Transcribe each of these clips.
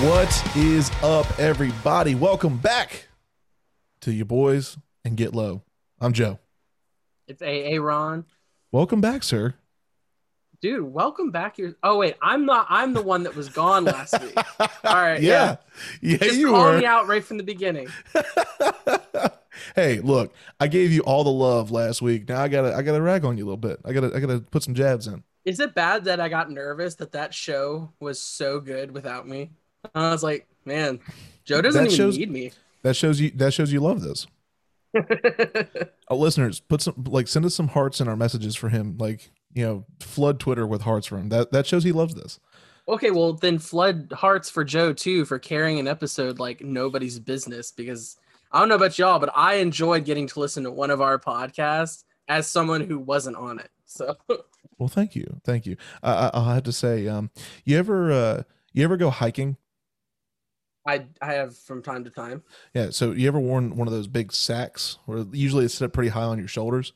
What is up, everybody? Welcome back to your boys and get low. I'm Joe. It's AA Ron. Welcome back, sir. Dude, welcome back. Your oh wait, I'm not. I'm the one that was gone last week. All right, Yeah, yeah, Just you call were. me out right from the beginning. hey, look, I gave you all the love last week. Now I gotta, I gotta rag on you a little bit. I gotta, I gotta put some jabs in. Is it bad that I got nervous that that show was so good without me? I was like, man, Joe doesn't That even shows- need me. That shows you. That shows you love this. Uh, listeners, put some like send us some hearts in our messages for him. Like you know, flood Twitter with hearts for him. That that shows he loves this. okay, well then flood hearts for Joe too for carrying an episode like nobody's business because I don't know about y'all, but I enjoyed getting to listen to one of our podcasts as someone who wasn't on it. So Well, thank you, thank you. Uh, I- I'll have to say, um, you ever, uh, you ever go hiking? I I have from time to time. Yeah. So you ever worn one of those big sacks where usually it's set pretty high on your shoulders?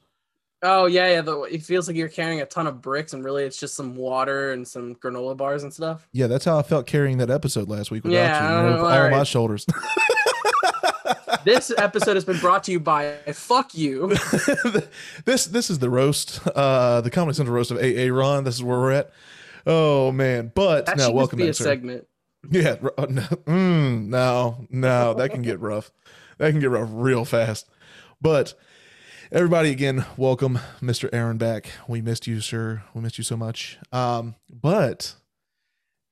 Oh yeah, yeah. The, it feels like you're carrying a ton of bricks, and really it's just some water and some granola bars and stuff. Yeah, that's how I felt carrying that episode last week without Yeah, you, you know, with all all my shoulders. This episode has been brought to you by "Fuck You." this this is the roast, uh, the Comedy Central roast of AA Ron. This is where we're at. Oh man, but That no, welcome be back, a sir. segment. Yeah, uh, no, mm, no, no, that can get rough. That can get rough real fast. But everybody, again, welcome, Mr. Aaron, back. We missed you, sir. We missed you so much. Um, but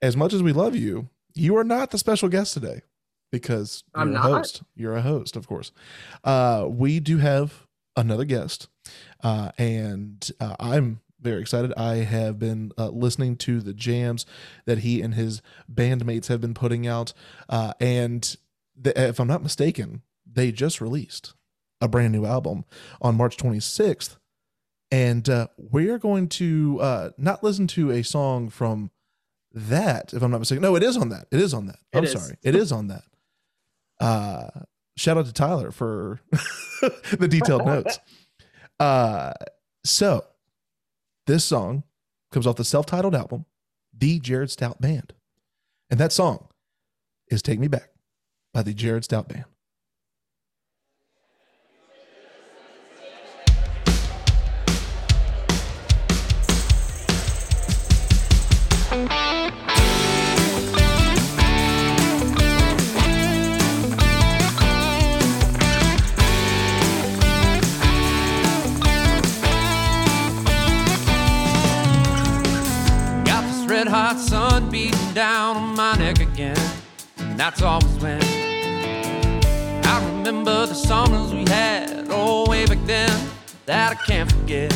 as much as we love you, you are not the special guest today because you're I'm a not? host. You're a host, of course. Uh, we do have another guest, uh, and uh, I'm very excited. I have been uh, listening to the jams that he and his bandmates have been putting out, uh, and the, if I'm not mistaken, they just released a brand new album on March 26th, and uh, we are going to uh, not listen to a song from that. If I'm not mistaken, no, it is on that. It is on that. It I'm is. sorry, it is on that. Uh, shout out to Tyler for the detailed notes. Uh, so this song comes off the self-titled album, The Jared Stout Band. And that song is Take Me Back by the Jared Stout Band. Down on my neck again. And that's always when I remember the summers we had all way back then that I can't forget.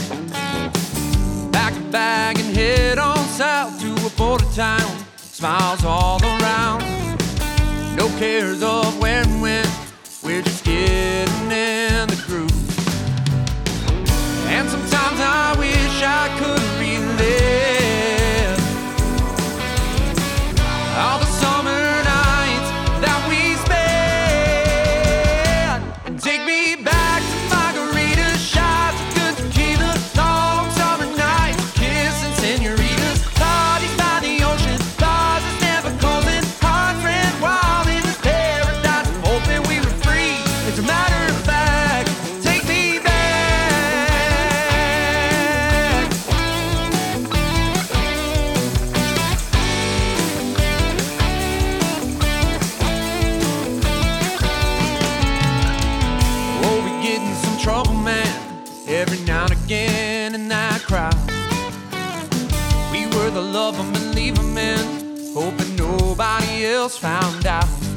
Pack a bag and head on south to a border town. Smiles all around. No cares of where and when. We're just getting in the groove. And sometimes I wish I could relive else found out.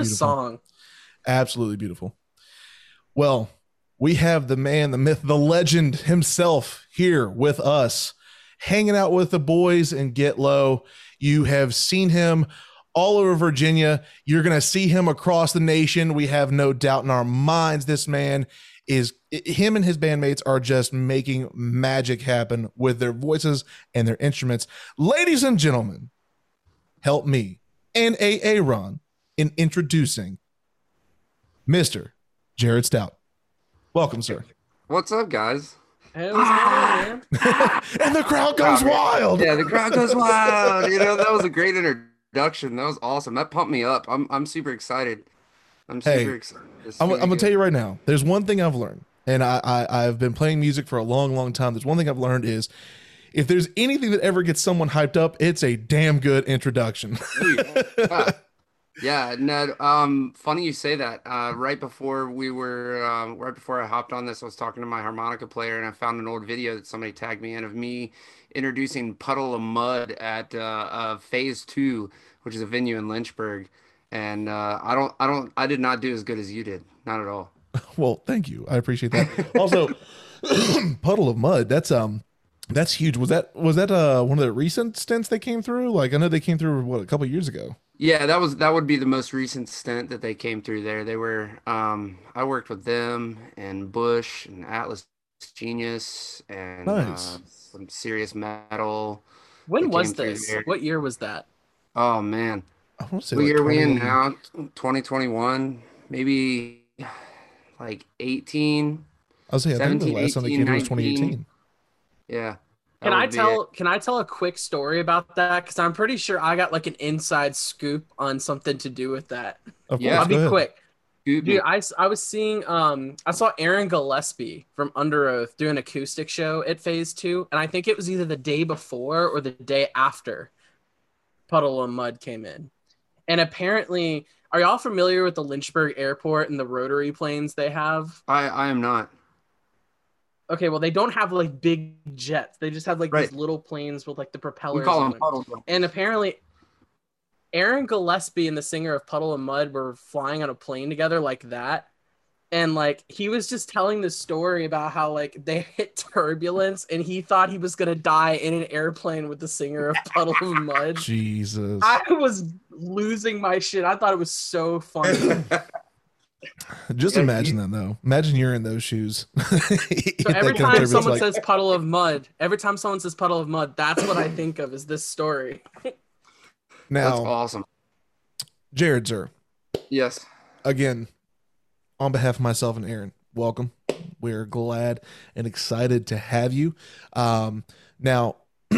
A Beautiful. song! Absolutely beautiful. Well, we have the man, the myth, the legend himself here with us, hanging out with the boys in Get Low. You have seen him all over Virginia. You're going to see him across the nation. We have no doubt in our minds this man is him and his bandmates are just making magic happen with their voices and their instruments. Ladies and gentlemen, help me and AA Ron in introducing Mr. Jared Stout. Welcome, sir. What's up, guys? Hey, what's going on, man? And the crowd goes wild. Yeah, the crowd goes wild. You know, that was a great introduction. That was awesome. That pumped me up. I'm I'm super excited. I'm super Hey, excited. This I'm, I'm gonna tell you right now. There's one thing I've learned, and I, I I've been playing music for a long, long time. There's one thing I've learned is if there's anything that ever gets someone hyped up, it's a damn good introduction. Oh, yeah. No, um, funny you say that. Uh, right before we were, um, right before I hopped on this, I was talking to my harmonica player, and I found an old video that somebody tagged me in of me introducing Puddle of Mudd at uh, uh, Phase Two, which is a venue in Lynchburg. And uh, I don't, I don't, I did not do as good as you did, not at all. well, thank you. I appreciate that. Also, Puddle of Mudd. That's um, that's huge. Was that was that uh one of the recent stints they came through? Like I know they came through what a couple years ago. Yeah, that was that would be the most recent stint that they came through there. They were um I worked with them and Bush and Atlas Genius and Nice. uh, some serious metal. When was this? there. What year was that? Oh man. I want to say What like year are we in now? 2021, maybe like 18. I was saying I think the 17, last time they came 18, through was 2018. Yeah. Can I tell? it. Can I tell a quick story about that? Because I'm pretty sure I got like an inside scoop on something to do with that. Of Yeah. course, I'll be ahead. quick. Scoop me. Dude, I, s- I was seeing um I saw Aaron Gillespie from Underoath do an acoustic show at Phase Two, and I think it was either the day before or the day after Puddle of Mudd came in. And apparently, are y'all familiar with the Lynchburg Airport and the rotary planes they have? I I am not. Okay, well they don't have like big jets. They just have like Right. these little planes with like the propellers. We call on them puddle jump. and apparently, Aaron Gillespie and the singer of Puddle of Mudd were flying on a plane together like that. And like he was just telling the story about how like they hit turbulence and he thought he was gonna die in an airplane with the singer of Puddle of Mud. Jesus. I was losing my shit. I thought it was so funny. Just Yeah, imagine you- that though. Imagine you're in those shoes. So every time someone says Puddle of Mudd, every time someone says Puddle of Mudd, that's what I think of is this story. That's now, awesome. Jared, sir, Yes. again, on behalf of myself and Aaron, welcome. We're glad and excited to have you. Um, now,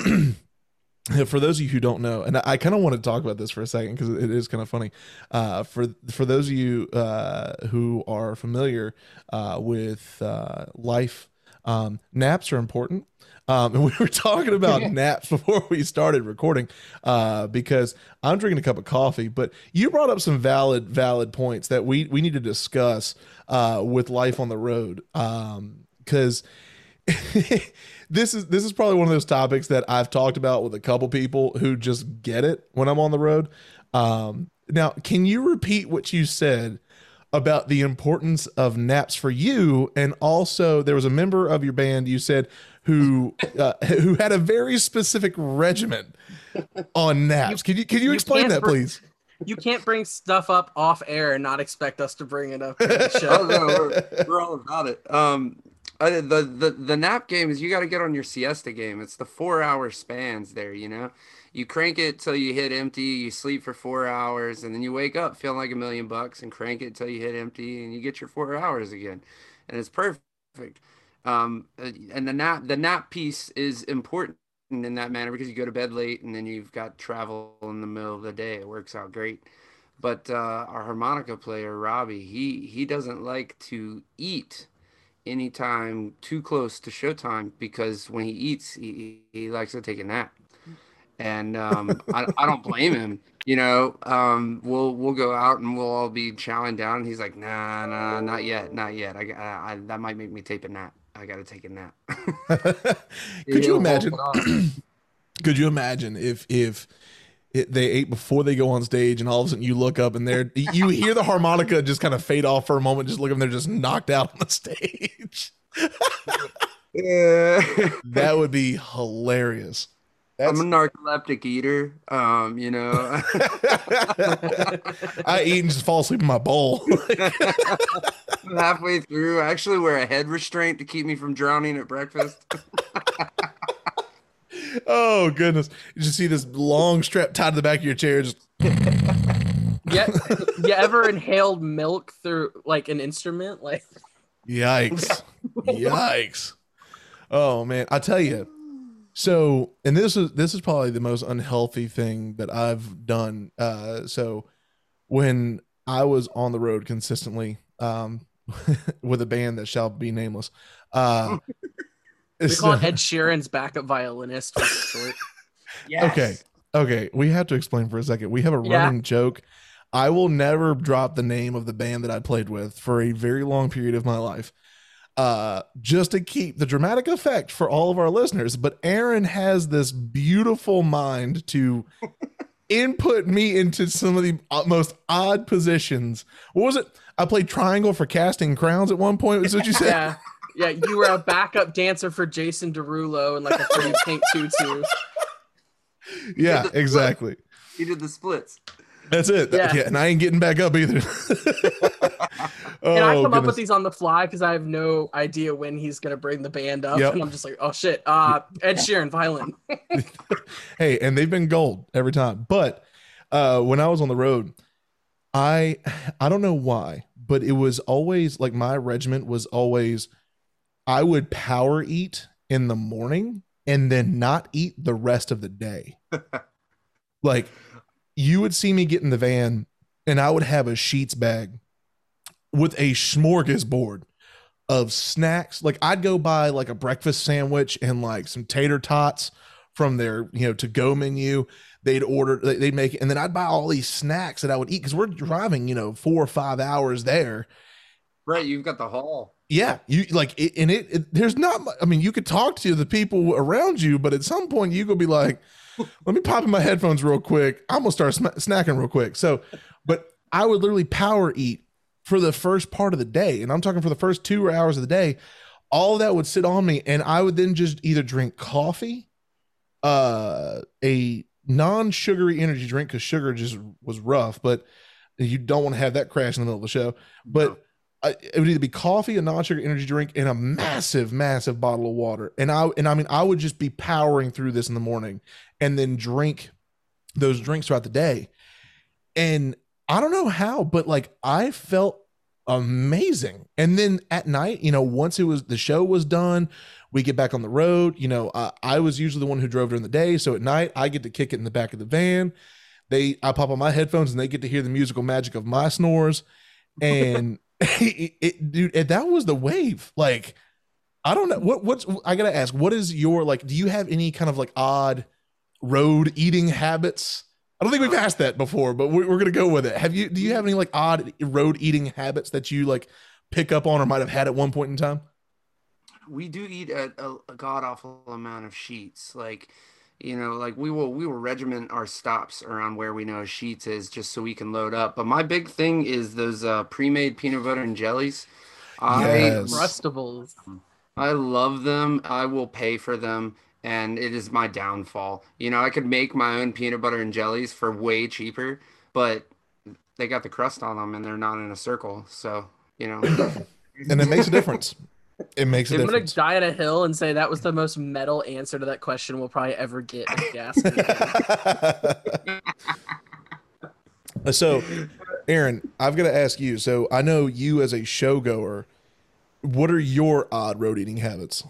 for those of you who don't know, and I, kind of want to talk about this for a second because it is kind of funny. Uh, for for those of you uh, who are familiar uh, with uh, life, um, naps are important. Um, and we were talking about naps before we started recording uh, because I'm drinking a cup of coffee. But you brought up some valid valid points that we we need to discuss uh, with life on the road because this is this is probably one of those topics that I've talked about with a couple people who just get it when I'm on the road. Um, now, can you repeat what you said about the importance of naps for you? And also, there was a member of your band you said who uh, who had a very specific regimen on naps. Can you can you you explain that, br- please? You can't bring stuff up off air and not expect us to bring it up on the Oh, show. no, we're, we're all about it. Um, I, the the the nap game is you got to get on your siesta game. It's the four hour spans there. You know, you crank it till you hit empty. You sleep for four hours, and then you wake up feeling like a million bucks, and crank it till you hit empty, and you get your four hours again, and it's perfect. Um, uh, and the nap the nap piece is important in that manner because you go to bed late and then you've got travel in the middle of the day. It works out great. But uh, our harmonica player Robbie, he he doesn't like to eat anytime too close to showtime because when he eats, he, he likes to take a nap. And um, I, I don't blame him. You know, um, we'll we'll go out and we'll all be chowing down. And he's like, nah, nah, not yet, not yet. I, I, I that might make me take a nap. I got to take a nap. could you imagine? could you imagine if if it, they ate before they go on stage, and all of a sudden you look up and they're you hear the harmonica just kind of fade off for a moment. Just look up, and they're just knocked out on the stage. yeah, that would be hilarious. That's... I'm a narcoleptic eater. Um, you know, I eat and just fall asleep in my bowl. halfway through, I actually wear a head restraint to keep me from drowning at breakfast. oh goodness! You just see this long strap tied to the back of your chair. Just yeah, you ever inhaled milk through like an instrument? Like, yikes! yikes! Oh man, I tell you. So, and this is this is probably the most unhealthy thing that I've done. Uh, so, when I was on the road consistently, um, with a band that shall be nameless, uh, we call it Ed Sheeran's backup violinist for short. yes. Okay. Okay. We have to explain for a second. We have a running joke. I will never drop the name of the band that I played with for a very long period of my life. Uh, just to keep the dramatic effect for all of our listeners. But Aaron has this beautiful mind to input me into some of the uh, most odd positions. What was it? I played triangle for casting crowns at one point. Was what you said? Yeah. Yeah, you were a backup dancer for Jason Derulo in like a pretty pink tutu. Yeah, exactly. He did the splits. That's it. Yeah. yeah. and I ain't getting back up either. oh, and I come goodness. up with these on the fly because I have no idea when he's gonna bring the band up, yep. and I'm just like, oh shit, uh, Ed Sheeran, violin. hey, and they've been gold every time. But uh, when I was on the road, I I don't know why, but it was always like my regiment was always I would power eat in the morning and then not eat the rest of the day. like you would see me get in the van and I would have a Sheetz bag with a smorgasbord of snacks. Like I'd go buy like a breakfast sandwich and like some tater tots from their, you know, to go menu. They'd order, they'd make it, and then I'd buy all these snacks that I would eat because we're driving, you know, four or five hours there. Right, you've got the hall. yeah you like it, and it, it, there's not i mean you could talk to the people around you but at some point you could be like let me pop in my headphones real quick. I'm gonna start sm- snacking real quick. So but i would literally power eat for the first part of the day and i'm talking for the first two hours of the day. All that would sit on me and i would then just either drink coffee uh a non-sugary energy drink because sugar just was rough but you don't want to have that crash in the middle of the show but no it would either be coffee, a non-sugar energy drink, and a massive, massive bottle of water. And I and I mean, I would just be powering through this in the morning, and then drink those drinks throughout the day. And I don't know how, but like I felt amazing. And then at night, you know, once it was the show was done, we get back on the road. You know, uh, I was usually the one who drove during the day, so at night I get to kick it in the back of the van. They I pop on my headphones and they get to hear the musical magic of my snores, and it, it, dude, that was the wave. Like, I don't know what what's I gotta ask. What is your like? Do you have any kind of like odd road eating habits? I don't think we've asked that before, but we're, we're gonna go with it. Have you? Do you have any like odd road eating habits that you like pick up on or might have had at one point in time? We do eat a, a, a god awful amount of Sheetz. Like you know like we will we will regiment our stops around where we know Sheetz is just so we can load up. But my big thing is those uh, pre-made peanut butter and jellies. Yes. i rustables i love them. I will pay for them and it is my downfall. You know i could make my own peanut butter and jellies for way cheaper but they got the crust on them and they're not in a circle. So you know. And it makes a difference it makes a I'm gonna die on a hill and say that was the most metal answer to that question we'll probably ever get. so, Aaron, I've got to ask you. So, I know you as a showgoer. What are your odd road eating habits?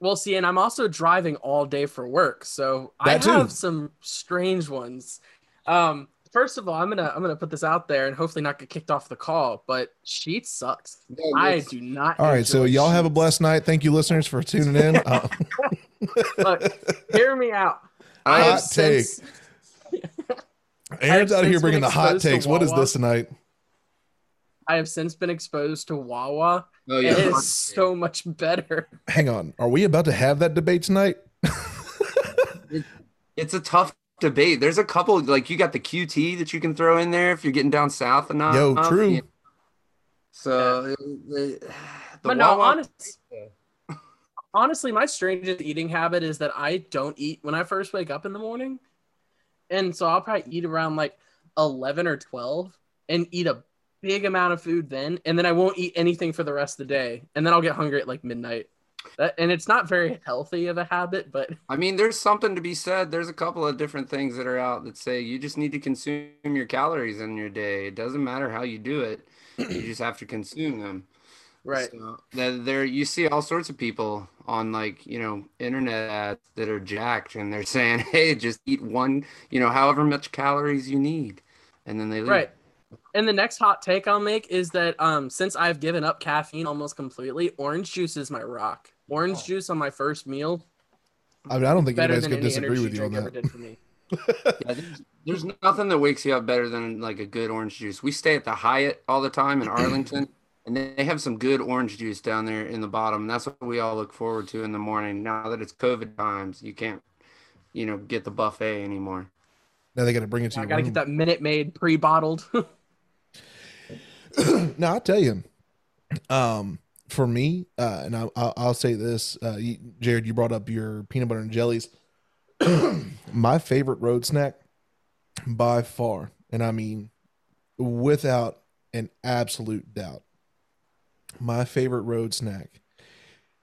Well, see, and I'm also driving all day for work, so I too. have some strange ones. Um, first of all, I'm gonna I'm gonna put this out there and hopefully not get kicked off the call, but Sheetz sucks. I do not. All right, so enjoy y'all have a blessed night. Thank you, listeners, for tuning in. Uh, Look, hear me out. I I Hot take. since Aaron's out here bringing the hot takes. What is this tonight? I have since been exposed to Wawa. Oh It yeah. is so much better. Hang on. Are we about to have that debate tonight? It's a tough debate. There's a couple like you got the QT that you can throw in there if you're getting down south enough. Yo, um, true. you know. So the, the but no, Wawa- honest, honestly, my strangest eating habit is that I don't eat when I first wake up in the morning, and so I'll probably eat around like eleven or twelve, and eat a big amount of food then, and then I won't eat anything for the rest of the day, and then I'll get hungry at like midnight. That, and it's not very healthy of a habit, but I mean, there's something to be said. There's a couple of different things that are out that say you just need to consume your calories in your day. It doesn't matter how you do it. You just have to consume them. right. So, there, there you see all sorts of people on like you know internet ads that are jacked, and they're saying, "Hey, just eat one, you know, however much calories you need," and then they leave. Right. And the next hot take I'll make is that um since I've given up caffeine almost completely, orange juice is my rock. Orange juice on my first meal I mean, I don't think better anybody's than going any to disagree with you on that. did for me. Yeah, there's, there's nothing that wakes you up better than like a good orange juice. We stay at the Hyatt all the time in Arlington, and they have some good orange juice down there in the bottom. That's what we all look forward to in the morning. Now that it's COVID times, you can't, you know, get the buffet anymore. Now they got to bring it to I you. gotta get that Minute Maid pre-bottled. now I'll tell you, um, for me, uh, and I, I'll, I'll say this, uh, you, Jared, you brought up your peanut butter and jellies. My favorite road snack, by far, and I mean, without an absolute doubt, my favorite road snack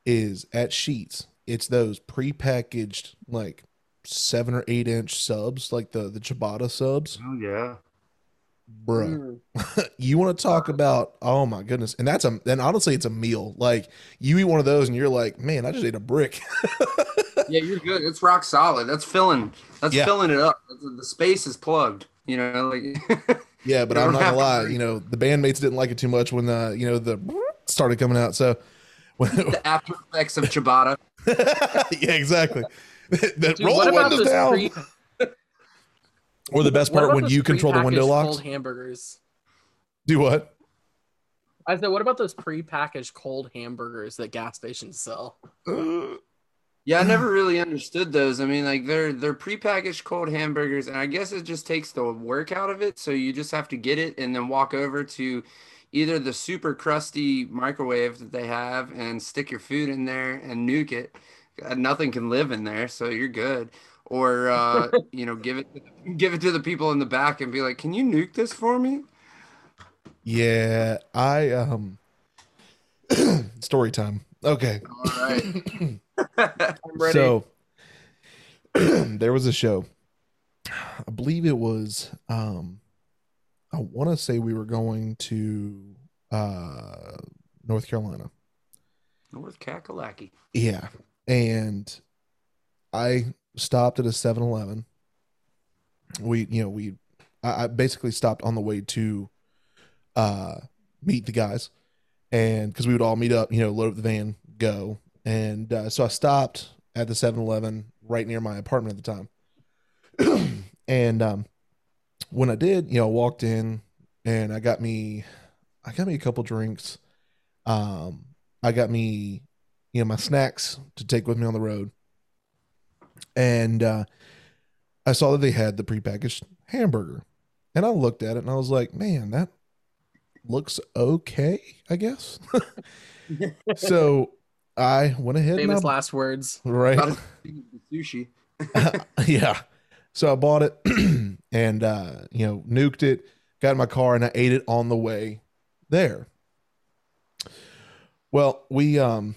is at Sheetz. It's those prepackaged like seven or eight inch subs, like the the ciabatta subs, Oh yeah. Bruh Mm. you want to talk about oh my goodness and that's a and honestly it's a meal like you eat one of those and you're like man i just ate a brick Yeah, you're good. It's rock solid. That's filling. That's Yeah. filling it up. The space is plugged. You know, like yeah but i'm don't not gonna lie breathe. you know the bandmates didn't like it too much when the you know the started coming out so when, the after effects of ciabatta. yeah exactly that Dude, roll what the about windows those down pre- or the best part when you control the window locks Cold hamburgers. do what I said, what about those pre-packaged cold hamburgers that gas stations sell? Yeah, I never really understood those. I mean, like they're they're prepackaged cold hamburgers, and I guess it just takes the work out of it. So you just have to get it and then walk over to either the super crusty microwave that they have and stick your food in there and nuke it. Uh, Nothing can live in there, so you're good. Or uh, you know, give it give it to the people in the back and be like, "Can you nuke this for me?" yeah i um story time okay All right. I'm ready. So there was a show. I believe it was um I want to say we were going to uh North Carolina. North Kakalaki. Yeah. And I stopped at a 7-Eleven. We you know, we I, I basically stopped on the way to uh meet the guys and because we would all meet up, you know, load up the van, go. And uh, so I stopped at the 7 Eleven right near my apartment at the time. and um, when I did, you know, walked in and I got me, I got me a couple drinks. Um, I got me, you know, my snacks to take with me on the road. And uh, I saw that they had the prepackaged hamburger. And I looked at it and I was like, man, that looks okay, I guess. so I went ahead and Famous I, last words. right. Sushi. yeah. So I bought it and uh, you know, nuked it, got in my car and I ate it on the way there. Well, we um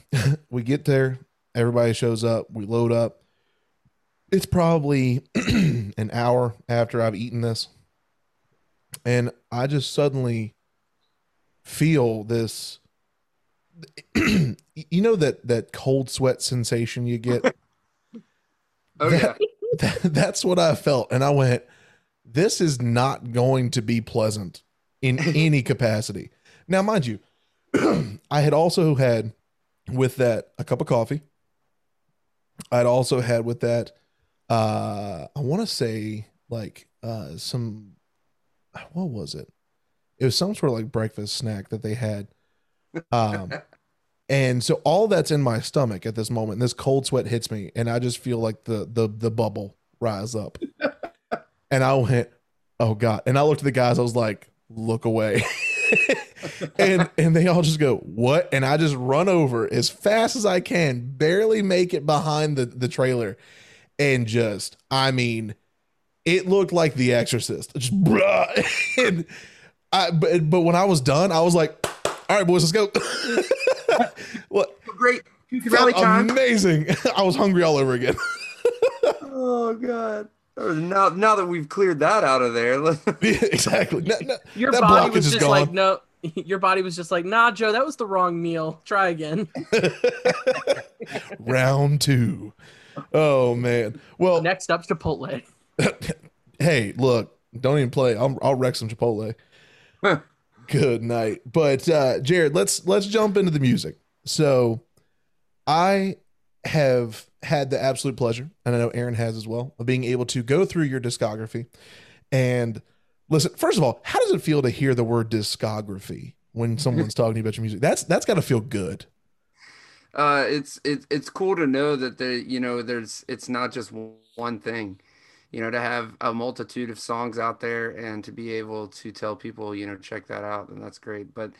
we get there, everybody shows up, we load up. It's probably an hour after I've eaten this. And I just suddenly feel this you know that that cold sweat sensation you get. Oh yeah. That- that's what I felt, and I went, "This is not going to be pleasant in any capacity." Now, mind you, I had also had with that a cup of coffee. I'd also had with that, uh, I want to say like uh, some, what was it? It was some sort of like breakfast snack that they had. Um, and so all that's in my stomach at this moment. And this cold sweat hits me, and I just feel like the the the bubble rise up. and I went, "Oh God!" And I looked at the guys. I was like, "Look away." and and they all just go, "What?" And I just run over as fast as I can, barely make it behind the the trailer, and just, I mean, it looked like The Exorcist. Just, bruh. and I, but but when I was done, I was like, "All right, boys, let's go." what? Great. Rally Felt time. amazing. I was hungry all over again. Oh god. Now, now that we've cleared that out of there, Yeah, exactly. No, no, Your that body blockage was is just like, no. Your body was just like, nah, Joe, that was the wrong meal. Try again. Round two. Oh man. Well, Next up, Chipotle. hey, look, don't even play. I'll, I'll wreck some Chipotle. Good night. But uh, Jared, let's let's jump into the music. So, I have had the absolute pleasure, and I know Aaron has as well, of being able to go through your discography and listen. First of all, how does it feel to hear the word discography when someone's talking to you about your music? That's that's got to feel good. Uh, it's it's it's cool to know that the you know there's it's not just one thing, you know, to have a multitude of songs out there and to be able to tell people you know check that out and that's great. But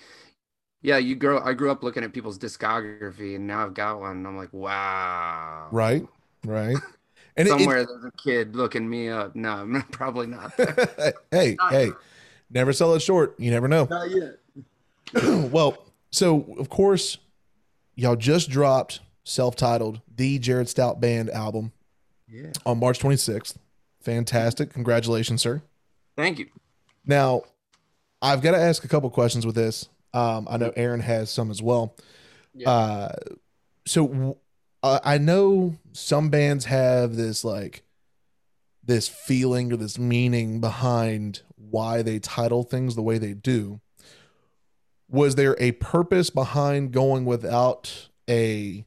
yeah, you grow. I grew up looking at people's discography and now I've got one. And I'm like, wow. Right. Right. And it- it- Somewhere there's a kid looking me up. No, I'm probably not. hey, hey, never sell it short. You never know. not yet. well, so of course, y'all just dropped self-titled the Jared Stout Band album Yeah. on March 26th. Fantastic. Congratulations, sir. Thank you. Now, I've got to ask a couple questions with this. Um, I know Aaron has some as well. Yeah. Uh, so uh, I know some bands have this like this feeling or this meaning behind why they title things the way they do. Was there a purpose behind going without a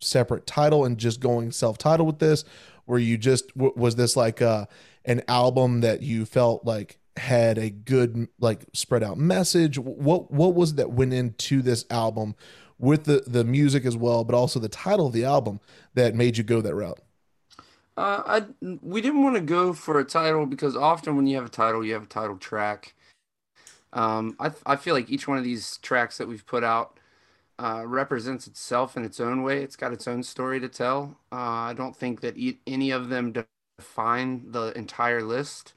separate title and just going self-titled with this? Were you just was this like uh an album that you felt like had a good like spread out message what what was that went into this album with the the music as well but also the title of the album that made you go that route Uh, I we didn't want to go for a title because often when you have a title, you have a title track. Um, I I feel like each one of these tracks that we've put out uh, represents itself in its own way. It's got its own story to tell. Uh, I don't think that e any of them define the entire list.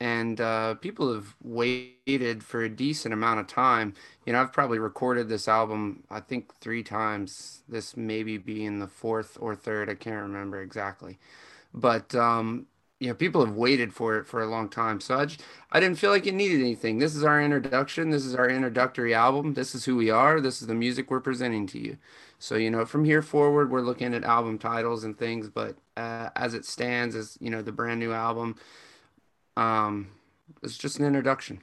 And uh, people have waited for a decent amount of time. You know, I've probably recorded this album, I think, three times. This maybe being the fourth or third. I can't remember exactly but um, you know, people have waited for it for a long time. So I, just, I didn't feel like it needed anything. This is our introduction. This is our introductory album. This is who we are. This is the music we're presenting to you. So you know, from here forward, we're looking at album titles and things. But uh, as it stands, as you know, the brand new album, um, it's just an introduction.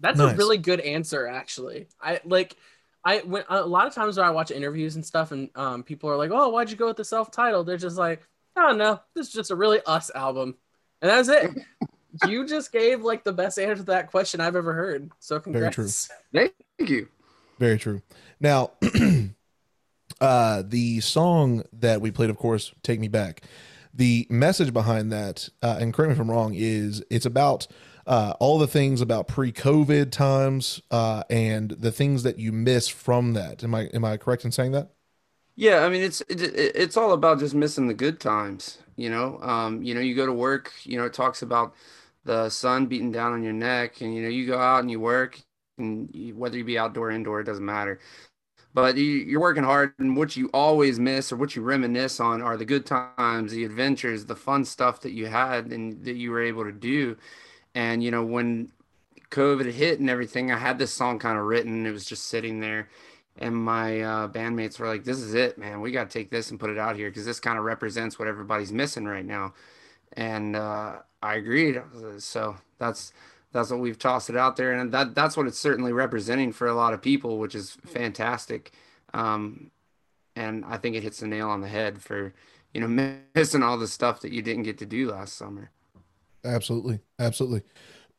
That's Nice. a really good answer, actually. I like. I when a lot of times when I watch interviews and stuff, and um, people are like, "Oh, why'd you go with the self-titled?" They're just like, "I don't know. This is just a really us album," and that's it. you just gave like the best answer to that question I've ever heard. So Very true. congrats. Thank you. very true now uh the song that we played of course take me back the message behind that uh, and correct me if i'm wrong is it's about uh, all the things about pre-covid times uh, and the things that you miss from that am i am i correct in saying that Yeah, I mean it's it, it- it's all about just missing the good times, you know. Um, you know, you go to work, you know, it talks about the sun beating down on your neck, and you know, you go out and you work, and you, whether you be outdoor or indoor, it doesn't matter. But you, you're working hard, and what you always miss or what you reminisce on are the good times, the adventures, the fun stuff that you had and that you were able to do. And you know, when COVID hit and everything, I had this song kind of written. It was just sitting there, and my uh, bandmates were like, "This is it, man. We got to take this and put it out here because this kind of represents what everybody's missing right now." And uh, I agreed. So that's that's what we've tossed it out there, and that that's what it's certainly representing for a lot of people, which is fantastic. Um, and I think it hits the nail on the head for you know missing all the stuff that you didn't get to do last summer. Absolutely, absolutely,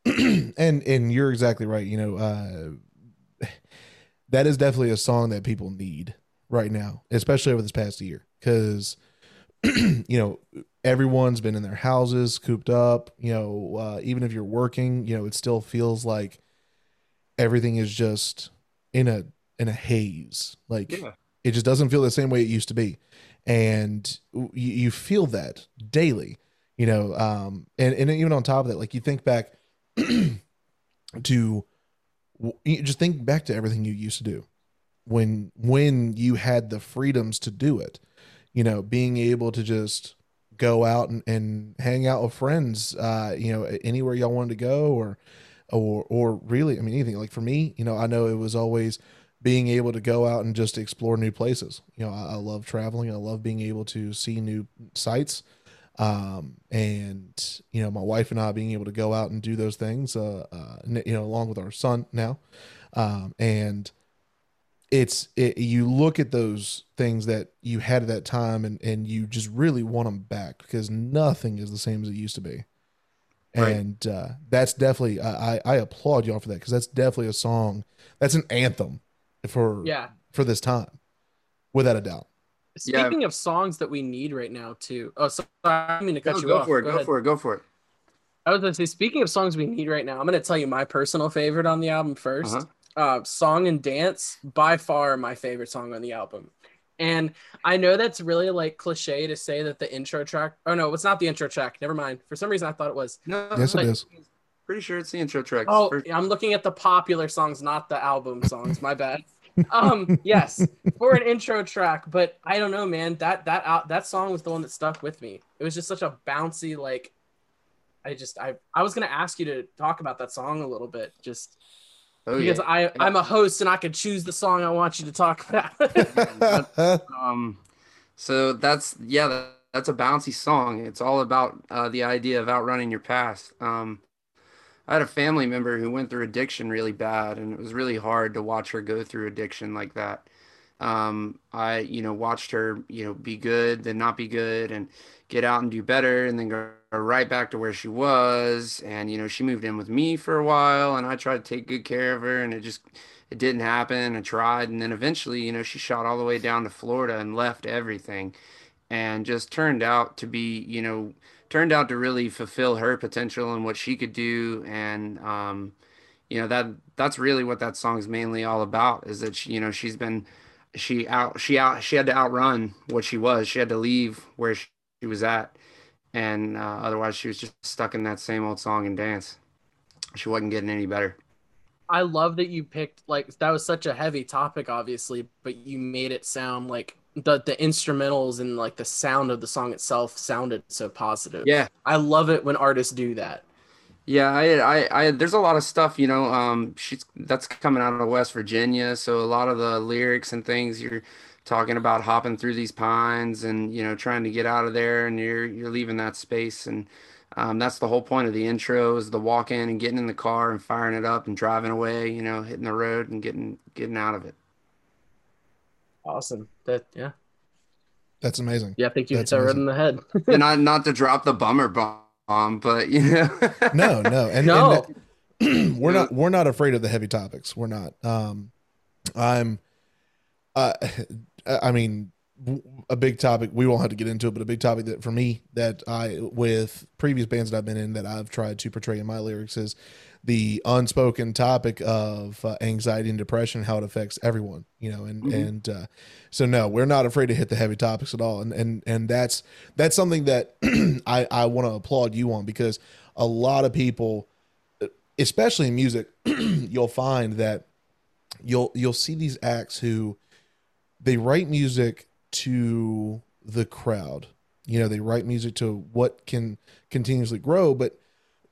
and and you're exactly right. You know, uh, that is definitely a song that people need right now, especially over this past year, because you know everyone's been in their houses, cooped up. You know, uh, even if you're working, you know, it still feels like everything is just in a in a haze. Like yeah. it just doesn't feel the same way it used to be, and you, you feel that daily you know um and and even on top of that like you think back to just think back to everything you used to do. When when you had the freedoms to do it you know being able to just go out and, and hang out with friends uh you know anywhere y'all wanted to go or or or really i mean anything. Like for me you know i know it was always being able to go out and just explore new places. You know i, I love traveling. I love being able to see new sites um, and you know my wife and I being able to go out and do those things, uh, uh you know, along with our son now, um, and it's it, you look at those things that you had at that time and and you just really want them back because nothing is the same as it used to be. Right. and uh, that's definitely I, I applaud y'all for that because that's definitely a song that's an anthem for yeah. for this time without a doubt Speaking yeah. of songs that we need right now, too. Oh, sorry, I didn't mean to cut no, you go off. For it, go, go for it. Go for it. I was going to say, speaking of songs we need right now, I'm going to tell you my personal favorite on the album 1st uh-huh. uh, "Song and Dance," by far my favorite song on the album. And I know that's really like cliche to say that the intro track. Oh no, it's not the intro track. Never mind. For some reason, I thought it was. No, yes, it is. Pretty sure it's the intro track. Oh, First... I'm looking at the popular songs, not the album songs. My bad um yes for an intro track but i don't know man. That that out that song was the one that stuck with me. It was just such a bouncy like i just i i was gonna ask you to talk about that song a little bit just oh, because yeah. i i'm a host and i can choose the song i want you to talk about. Um so that's yeah that, that's a bouncy song. It's all about uh, the idea of outrunning your past. Um I had a family member who went through addiction really bad, and it was really hard to watch her go through addiction like that. Um, I, you know, watched her, you know, be good, then not be good, and get out and do better, and then go right back to where she was. And you know, she moved in with me for a while, and I tried to take good care of her, and it just it didn't happen. I tried, and then eventually, you know, she shot all the way down to Florida and left everything, and just turned out to be, you know turned out to really fulfill her potential and what she could do and um, you know that that's really what that song's mainly all about is that she, you know she's been she out she out she had to outrun what she was. She had to leave where she, she was at and uh, otherwise she was just stuck in that same old song and dance. She wasn't getting any better. I love that you picked like that was such a heavy topic obviously but you made it sound like the the instrumentals and like the sound of the song itself sounded so positive. Yeah, I love it when artists do that. Yeah, I, I, I, there's a lot of stuff, you know. Um, she's that's coming out of West Virginia, so a lot of the lyrics and things you're talking about hopping through these pines and you know trying to get out of there, and you're you're leaving that space, and um, that's the whole point of the intro is the walk in and getting in the car and firing it up and driving away, you know, hitting the road and getting getting out of it. Awesome. That yeah. That's amazing. Yeah, I think you That's hit that right in the head. and not not to drop the bummer bomb, but you know. no, no, and, no. And that, we're not we're not afraid of the heavy topics. We're not. Um, I'm. Uh, I mean, a big topic we won't have to get into it, but a big topic that for me that I with previous bands that I've been in that I've tried to portray in my lyrics is the unspoken topic of uh, anxiety and depression, how it affects everyone, you know, and mm-hmm. and uh, so no, we're not afraid to hit the heavy topics at all, and and and that's that's something that I I want to applaud you on because a lot of people, especially in music, you'll find that you'll you'll see these acts who they write music to the crowd. You know, they write music to what can continuously grow, but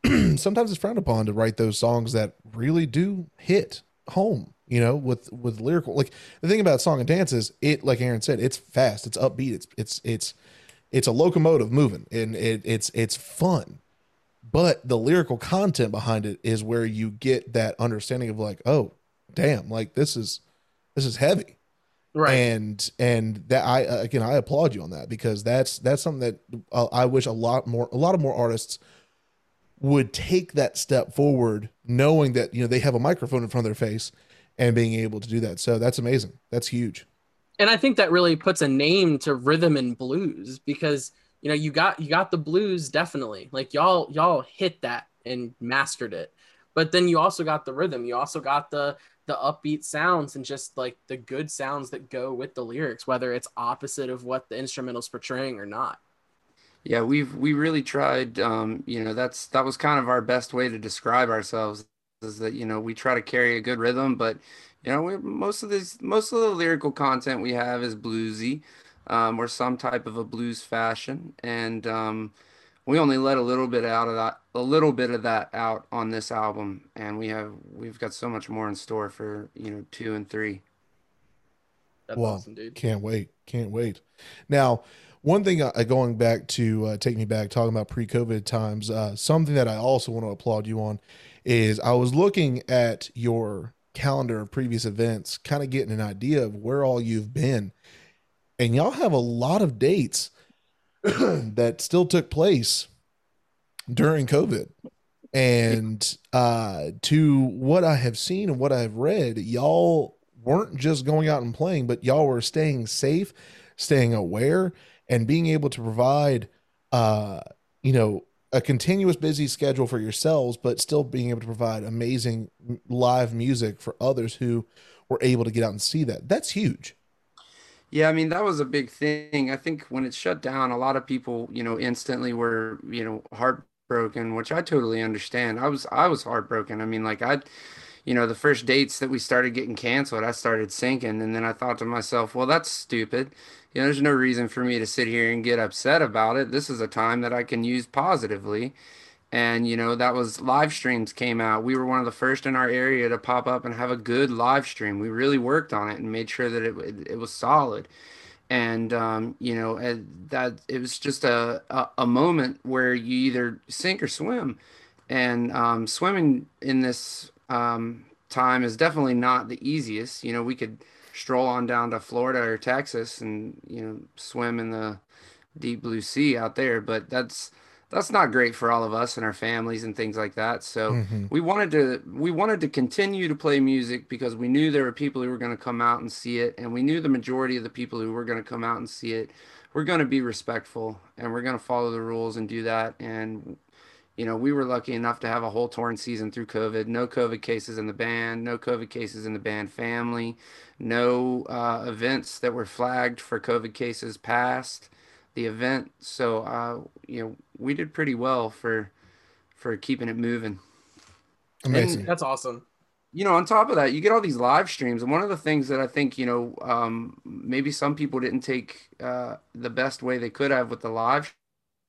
sometimes it's frowned upon to write those songs that really do hit home you know with with lyrical like the thing about song and dance is it like aaron said it's fast it's upbeat it's it's it's it's a locomotive moving and it, it's it's fun but the lyrical content behind it is where you get that understanding of like oh damn like this is this is heavy Right. and and that i uh, again i applaud you on that because that's that's something that uh, i wish a lot more a lot of more artists would take that step forward knowing that you know they have a microphone in front of their face and being able to do that. So that's amazing. That's huge. And I think that really puts a name to rhythm and blues because you know you got you got the blues definitely. Like y'all y'all hit that and mastered it. But then you also got the rhythm. You also got the the upbeat sounds and just like the good sounds that go with the lyrics whether it's opposite of what the instrumental's portraying or not Yeah, we've we really tried. Um, you know, that's that was kind of our best way to describe ourselves is that you know we try to carry a good rhythm, but you know we, most of this most of the lyrical content we have is bluesy, um, or some type of a blues fashion, and um, we only let a little bit out of that a little bit of that out on this album, and we have we've got so much more in store for you know two and three. that's Wow. awesome dude Can't wait. Can't wait. Now, one thing uh, going back to uh, take me back, talking about pre COVID times, uh, something that I also want to applaud you on is I was looking at your calendar of previous events, kind of getting an idea of where all you've been. And y'all have a lot of dates that still took place during COVID. And uh, to what I have seen and what I've read, y'all weren't just going out and playing, but y'all were staying safe, staying aware, and being able to provide, uh, you know, a continuous busy schedule for yourselves, but still being able to provide amazing live music for others who were able to get out and see that. That's huge. Yeah, I mean, that was a big thing. I think when it shut down, a lot of people, you know, instantly were, you know, heartbroken, which I totally understand. I was I was heartbroken. I mean, like I, you know, the first dates that we started getting canceled, I started sinking, and then I thought to myself, well, that's stupid. You know, there's no reason for me to sit here and get upset about it. This is a time that I can use positively. And, you know, that was live streams came out. We were one of the first in our area to pop up and have a good live stream. We really worked on it and made sure that it, it, was solid. And, um, you know, that it was just a, a, a moment where you either sink or swim. And um, swimming in this um, time is definitely not the easiest. You know, we could stroll on down to Florida or Texas and, you know, swim in the deep blue sea out there, but that's that's not great for all of us and our families and things like that. So Mhm. we wanted to we wanted to continue to play music because we knew there were people who were going to come out and see it, and we knew the majority of the people who were going to come out and see it we're going to be respectful and we're going to follow the rules and do that. And you know, we were lucky enough to have a whole torn season through COVID. No COVID cases in the band, no COVID cases in the band family, no uh, events that were flagged for COVID cases past the event. So, uh, you know, we did pretty well for for keeping it moving. Amazing. that's awesome You know, on top of that, you get all these live streams, and one of the things that I think you know, um, maybe some people didn't take uh, the best way they could have with the live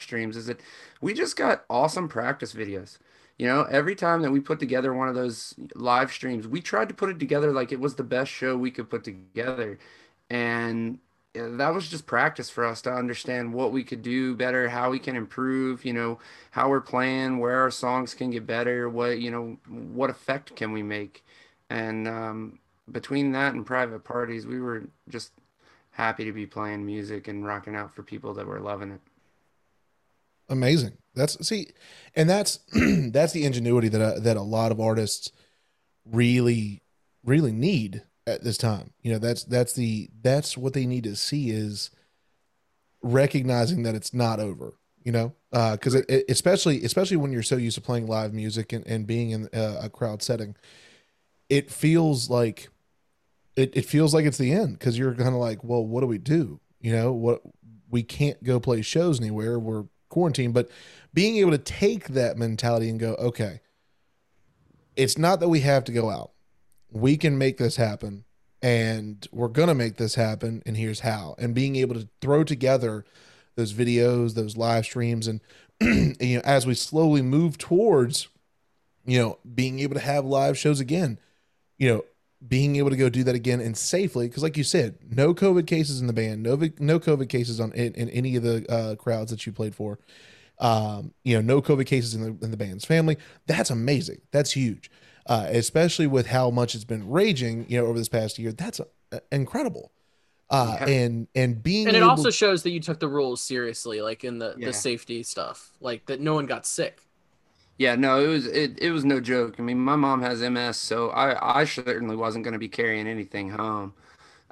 streams is that we just got awesome practice videos. You know, every time that we put together one of those live streams, we tried to put it together like it was the best show we could put together. And that was just practice for us to understand what we could do better, how we can improve, you know, how we're playing, where our songs can get better, what, you know, what effect can we make. And um, between that and private parties, we were just happy to be playing music and rocking out for people that were loving it. Amazing. That's see and that's that's the ingenuity that I, that a lot of artists really really need at this time. You know that's that's the that's what they need to see is recognizing that it's not over you know? Uh, because it, especially especially when you're so used to playing live music and, and being in a, a crowd setting it feels like it, it feels like it's the end because you're kind of like well what do we do? You know what we can't go play shows anywhere. We're quarantined but being able to take that mentality and go okay it's not that we have to go out. We can make this happen and we're going to make this happen and here's how. And being able to throw together those videos those live streams and you know as we slowly move towards you know being able to have live shows again you know being able to go do that again and safely, because like you said, no COVID cases in the band, no no COVID cases on in, in any of the uh, crowds that you played for. Um, you know, no COVID cases in the in the band's family. That's amazing. That's huge, uh, especially with how much it's been raging. You know, over this past year, that's uh, incredible. Uh, Yeah. and and being And it also shows that you took the rules seriously, like in the, Yeah. the safety stuff, like that no one got sick. Yeah, no, it was it, it was no joke. I mean, my mom has MS, so I I certainly wasn't going to be carrying anything home.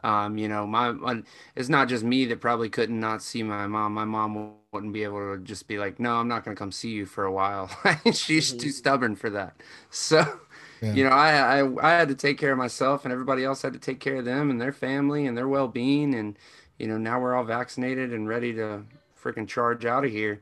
Um, you know, my, my it's not just me that probably couldn't not see my mom. My mom wouldn't be able to just be like, "No, I'm not going to come see you for a while." She's Mhm. too stubborn for that. So, Yeah. you know, I, I I had to take care of myself, and everybody else had to take care of them and their family and their well-being. And you know, now we're all vaccinated and ready to freaking charge out of here.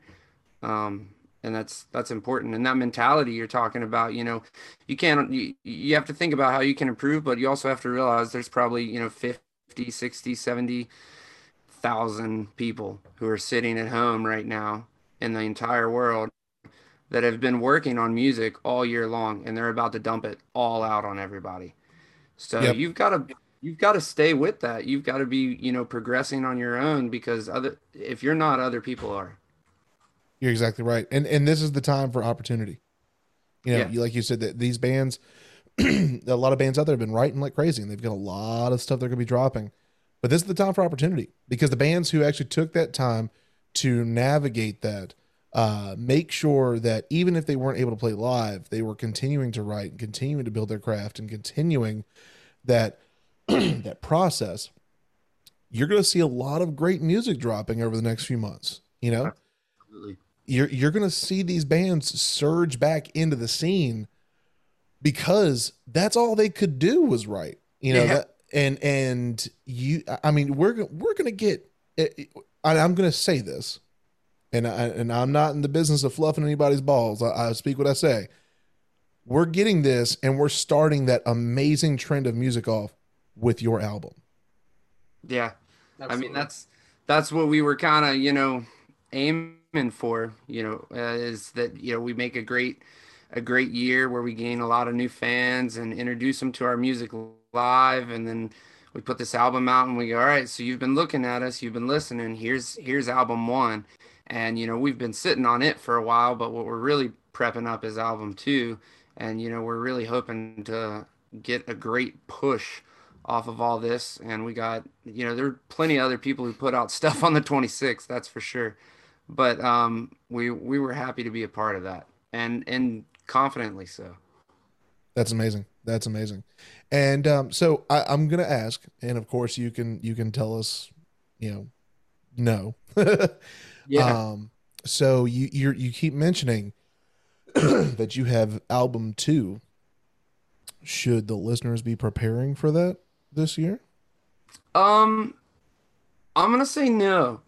Um, and that's that's important. And that mentality you're talking about you know you can't you, you have to think about how you can improve but you also have to realize there's probably you know 50 60 70 thousand people who are sitting at home right now in the entire world that have been working on music all year long and they're about to dump it all out on everybody. So Yep. you've got to you've got to stay with that. You've got to be you know progressing on your own because other if you're not other people are You're exactly right. And and this is the time for opportunity. You know, Yeah. you, like you said, that these bands, a lot of bands out there have been writing like crazy, and they've got a lot of stuff they're going to be dropping. But this is the time for opportunity because the bands who actually took that time to navigate that, uh, make sure that even if they weren't able to play live, they were continuing to write and continuing to build their craft and continuing that that process. You're going to see a lot of great music dropping over the next few months. You know, Absolutely. You're you're gonna see these bands surge back into the scene because that's all they could do was write you know Yeah. that, and and you i mean we're go- we're gonna get eh, I, i'm gonna say this and I, and i'm not in the business of fluffing anybody's balls I, I speak what i say we're getting this and we're starting that amazing trend of music off with your album Yeah. I mean, that's that's what we were kind of, you know, aiming for, you know, uh, is that, you know, we make a great a great year where we gain a lot of new fans and introduce them to our music live and then we put this album out and we go, "All right, so you've been looking at us, you've been listening. Here's here's album 1." And you know, we've been sitting on it for a while, but what we're really prepping up is album 2 and you know, we're really hoping to get a great push off of all this and we got you know there are plenty of other people who put out stuff on the 26th that's for sure but um we we were happy to be a part of that and and confidently so That's amazing. That's amazing. And um, so I, I'm gonna ask, and of course you can you can tell us, you know, no. yeah Um, so you you you keep mentioning that you have album two. Should the listeners be preparing for that this year? um i'm gonna say no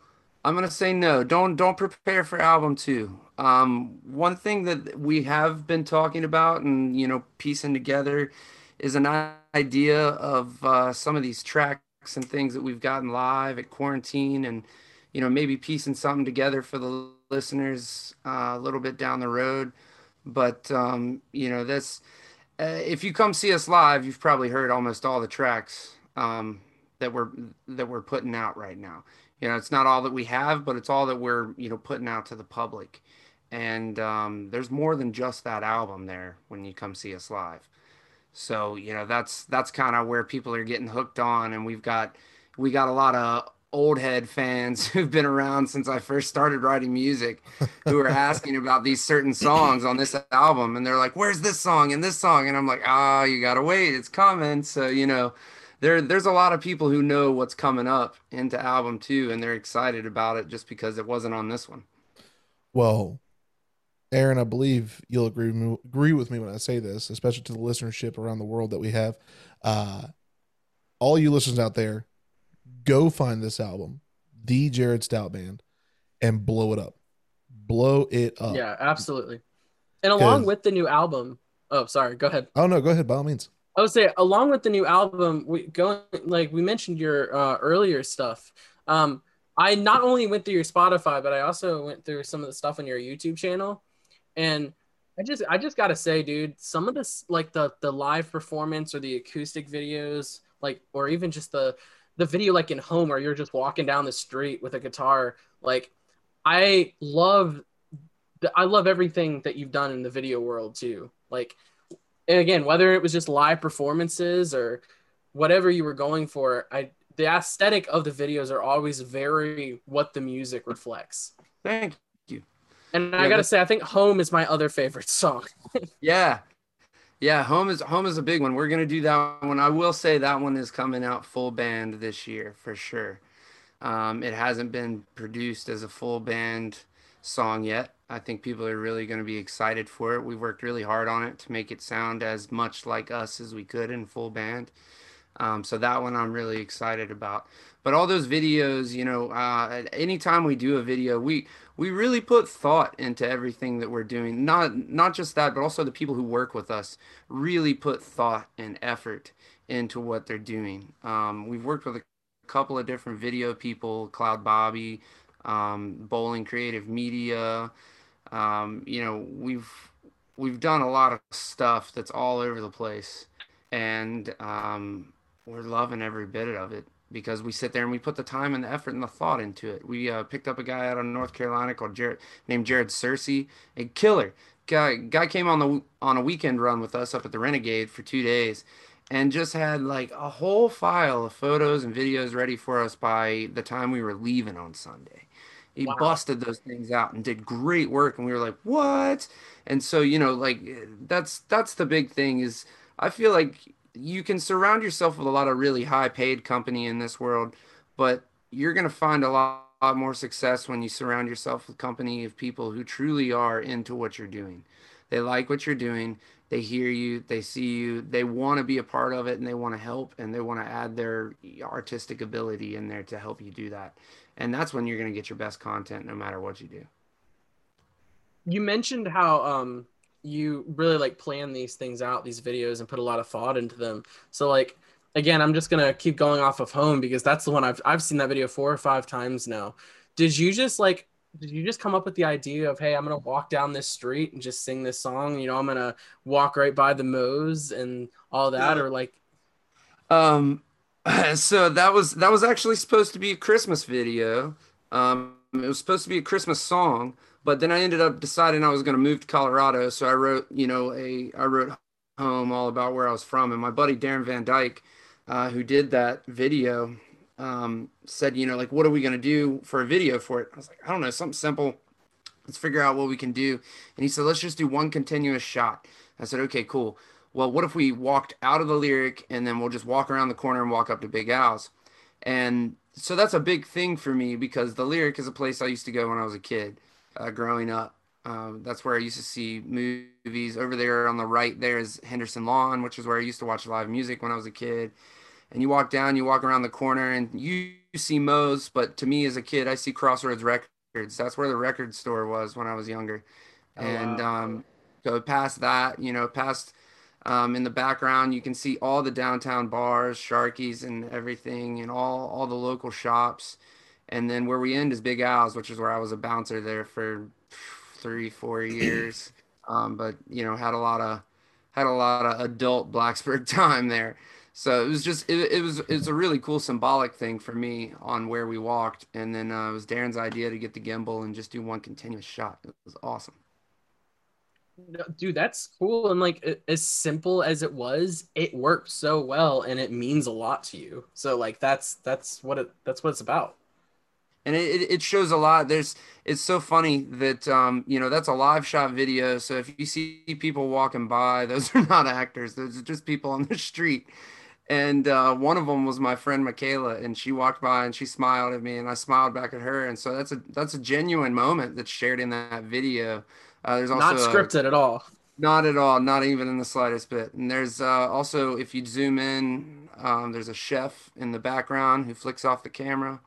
i'm gonna say no. Don't don't prepare for album two. Um one thing that we have been talking about and you know piecing together is an idea of uh, some of these tracks and things that we've gotten live at quarantine and you know maybe piecing something together for the listeners uh, a little bit down the road. But um, you know that's uh, if you come see us live you've probably heard almost all the tracks um, that we're that we're putting out right now you know it's not all that we have but it's all that we're you know putting out to the public. And um, there's more than just that album there when you come see us live. So you know that's that's kind of where people are getting hooked on. And we've got we got a lot of old head fans who've been around since i first started writing music who are asking about these certain songs on this album. And they're like where's this song and this song? And i'm like ah you gotta wait. It's coming. So you know there there's a lot of people who know what's coming up into album two and they're excited about it just because it wasn't on this one Well, Aaron, I believe you'll agree with me, agree with me when I say this, especially to the listenership around the world that we have. Uh, all you listeners out there, go find this album, the Jared Stout Band, and blow it up. Blow it up. yeah, absolutely. And along with the new album, oh, sorry, go ahead. Oh no, go ahead by all means. I would say along with the new album, we going like we mentioned your uh, earlier stuff. Um, I not only went through your Spotify, but I also went through some of the stuff on your YouTube channel, and I just I just gotta say, dude, some of this like the the live performance or the acoustic videos, like or even just the the video like in home where you're just walking down the street with a guitar, like I love I love everything that you've done in the video world too. Like and again, whether it was just live performances or whatever you were going for, I the aesthetic of the videos are always very what the music reflects. Thank you. And Yeah, I gotta say, I think "Home" is my other favorite song. Yeah. Yeah, home is home is a big one. We're gonna do that one. I will say that one is coming out full band this year for sure. Um, it hasn't been produced as a full band song yet. I think people are really going to be excited for it. We worked really hard on it to make it sound as much like us as we could in full band. Um, so that one I'm really excited about. But all those videos, you know, uh, anytime we do a video, we we really put thought into everything that we're doing. Not not just that, but also the people who work with us really put thought and effort into what they're doing. Um, we've worked with a couple of different video people, Cloud Bobby, um, Bowling Creative Media. Um, you know, we've we've done a lot of stuff that's all over the place, and um, we're loving every bit of it because we sit there and we put the time and the effort and the thought into it. We uh, picked up a guy out of North Carolina called Jared, named Jared Cersei, a killer guy. Guy came on the on a weekend run with us up at the Renegade for two days, and just had like a whole file of photos and videos ready for us by the time we were leaving on Sunday. He Wow. busted those things out and did great work, and we were like, "What?" And so you know, like that's that's the big thing is I feel like you can surround yourself with a lot of really high paid company in this world, but you're going to find a lot, lot more success when you surround yourself with company of people who truly are into what you're doing. They like what you're doing, they hear you, they see you, they want to be a part of it and they want to help and they want to add their artistic ability in there to help you do that. And that's when you're going to get your best content no matter what you do. you mentioned how um you really like plan these things out, these videos, and put a lot of thought into them. So like again, I'm just gonna keep going off of home because that's the one I've I've seen that video four or five times now. Did you just like did you just come up with the idea of hey, I'm gonna walk down this street and just sing this song? You know, I'm gonna walk right by the Moe's and all that, or like Um, so that was that was actually supposed to be a Christmas video. Um, it was supposed to be a Christmas song, but then I ended up deciding I was going to move to Colorado. So I wrote, you know, a I wrote home all about where I was from, and my buddy Darren Van Dyke, uh, who did that video, um, said, you know, like, what are we going to do for a video for it? I was like, I don't know, something simple. Let's figure out what we can do. And he said, let's just do one continuous shot. I said, okay, cool. Well, what if we walked out of the lyric and then we'll just walk around the corner and walk up to Big Al's? And so that's a big thing for me because the lyric is a place I used to go when I was a kid, uh, growing up. Um, that's where I used to see movies. Over there on the right, there is Henderson Lawn, which is where I used to watch live music when I was a kid. And you walk down, you walk around the corner, and you, you see Moe's. But to me, as a kid, I see Crossroads Records. That's where the record store was when I was younger. Oh, and wow. um, go past that, you know, past um, in the background, you can see all the downtown bars, Sharkies, and everything, and all all the local shops. And then where we end is Big Al's, which is where I was a bouncer there for three, four years. Um, but you know, had a lot of had a lot of adult Blacksburg time there. So it was just it, it was it's a really cool symbolic thing for me on where we walked. And then uh, it was Darren's idea to get the gimbal and just do one continuous shot. It was awesome. Dude that's cool and like as simple as it was it worked so well and it means a lot to you. So like that's that's what it that's what it's about. And it, it- it shows a lot. There's it's so funny that um you know that's a live shot video so if you see people walking by those are not actors those are just people on the street. And uh, one of them was my friend Michaela, and she walked by and she smiled at me, and I smiled back at her, and so that's a that's a genuine moment that's shared in that video. Uh, there's also not a- scripted at all not at all, not even in the slightest bit. And there's uh, also, if you zoom in, um, there's a chef in the background who flicks off the camera.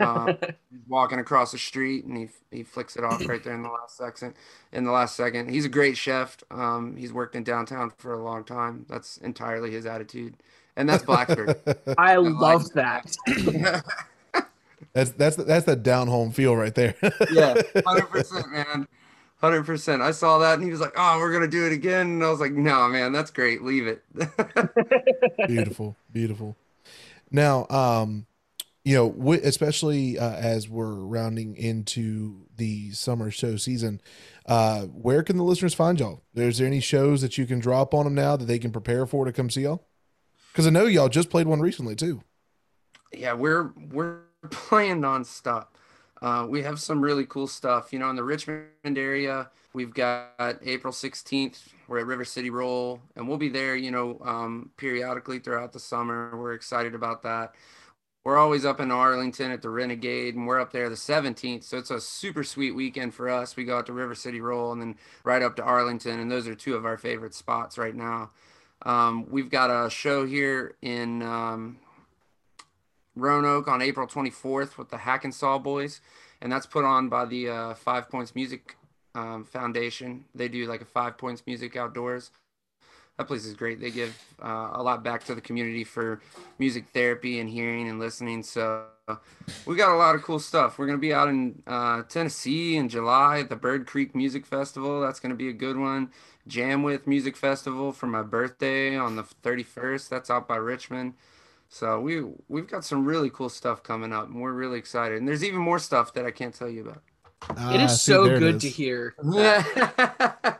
Um, he's walking across the street and he he flicks it off right there in the last second. In the last second, he's a great chef. Um, he's worked in downtown for a long time. That's entirely his attitude, and that's Blacksburg. i like love that That's that's that's that down home feel right there. yeah, hundred percent, man. Hundred percent. I saw that, and he was like, "Oh, we're gonna do it again," and I was like, "No, man, that's great. Leave it." beautiful, beautiful. Now, um, you know, w- especially uh, as we're rounding into the summer show season, uh, where can the listeners find y'all? Is there any shows that you can drop on them now that they can prepare for to come see y'all? Because I know y'all just played one recently too. Yeah, we're we're playing nonstop. Uh, we have some really cool stuff. You know, in the Richmond area, we've got April 16th. We're at River City Roll, and we'll be there, you know, um, periodically throughout the summer. We're excited about that. We're always up in Arlington at the Renegade, and we're up there the 17th. So it's a super sweet weekend for us. We go out to River City Roll and then right up to Arlington, and those are two of our favorite spots right now. Um, we've got a show here in um, Roanoke on April 24th with the Hackensaw Boys, and that's put on by the uh, Five Points Music um, Foundation. They do like a Five Points Music outdoors that place is great. They give uh, a lot back to the community for music therapy and hearing and listening. So we got a lot of cool stuff. We're gonna be out in uh, Tennessee in July at the Bird Creek Music Festival. That's gonna be a good one. Jam with Music Festival for my birthday on the 31st. That's out by Richmond. So we we've got some really cool stuff coming up, and we're really excited. And there's even more stuff that I can't tell you about. it is Ah, see, so good is. to hear.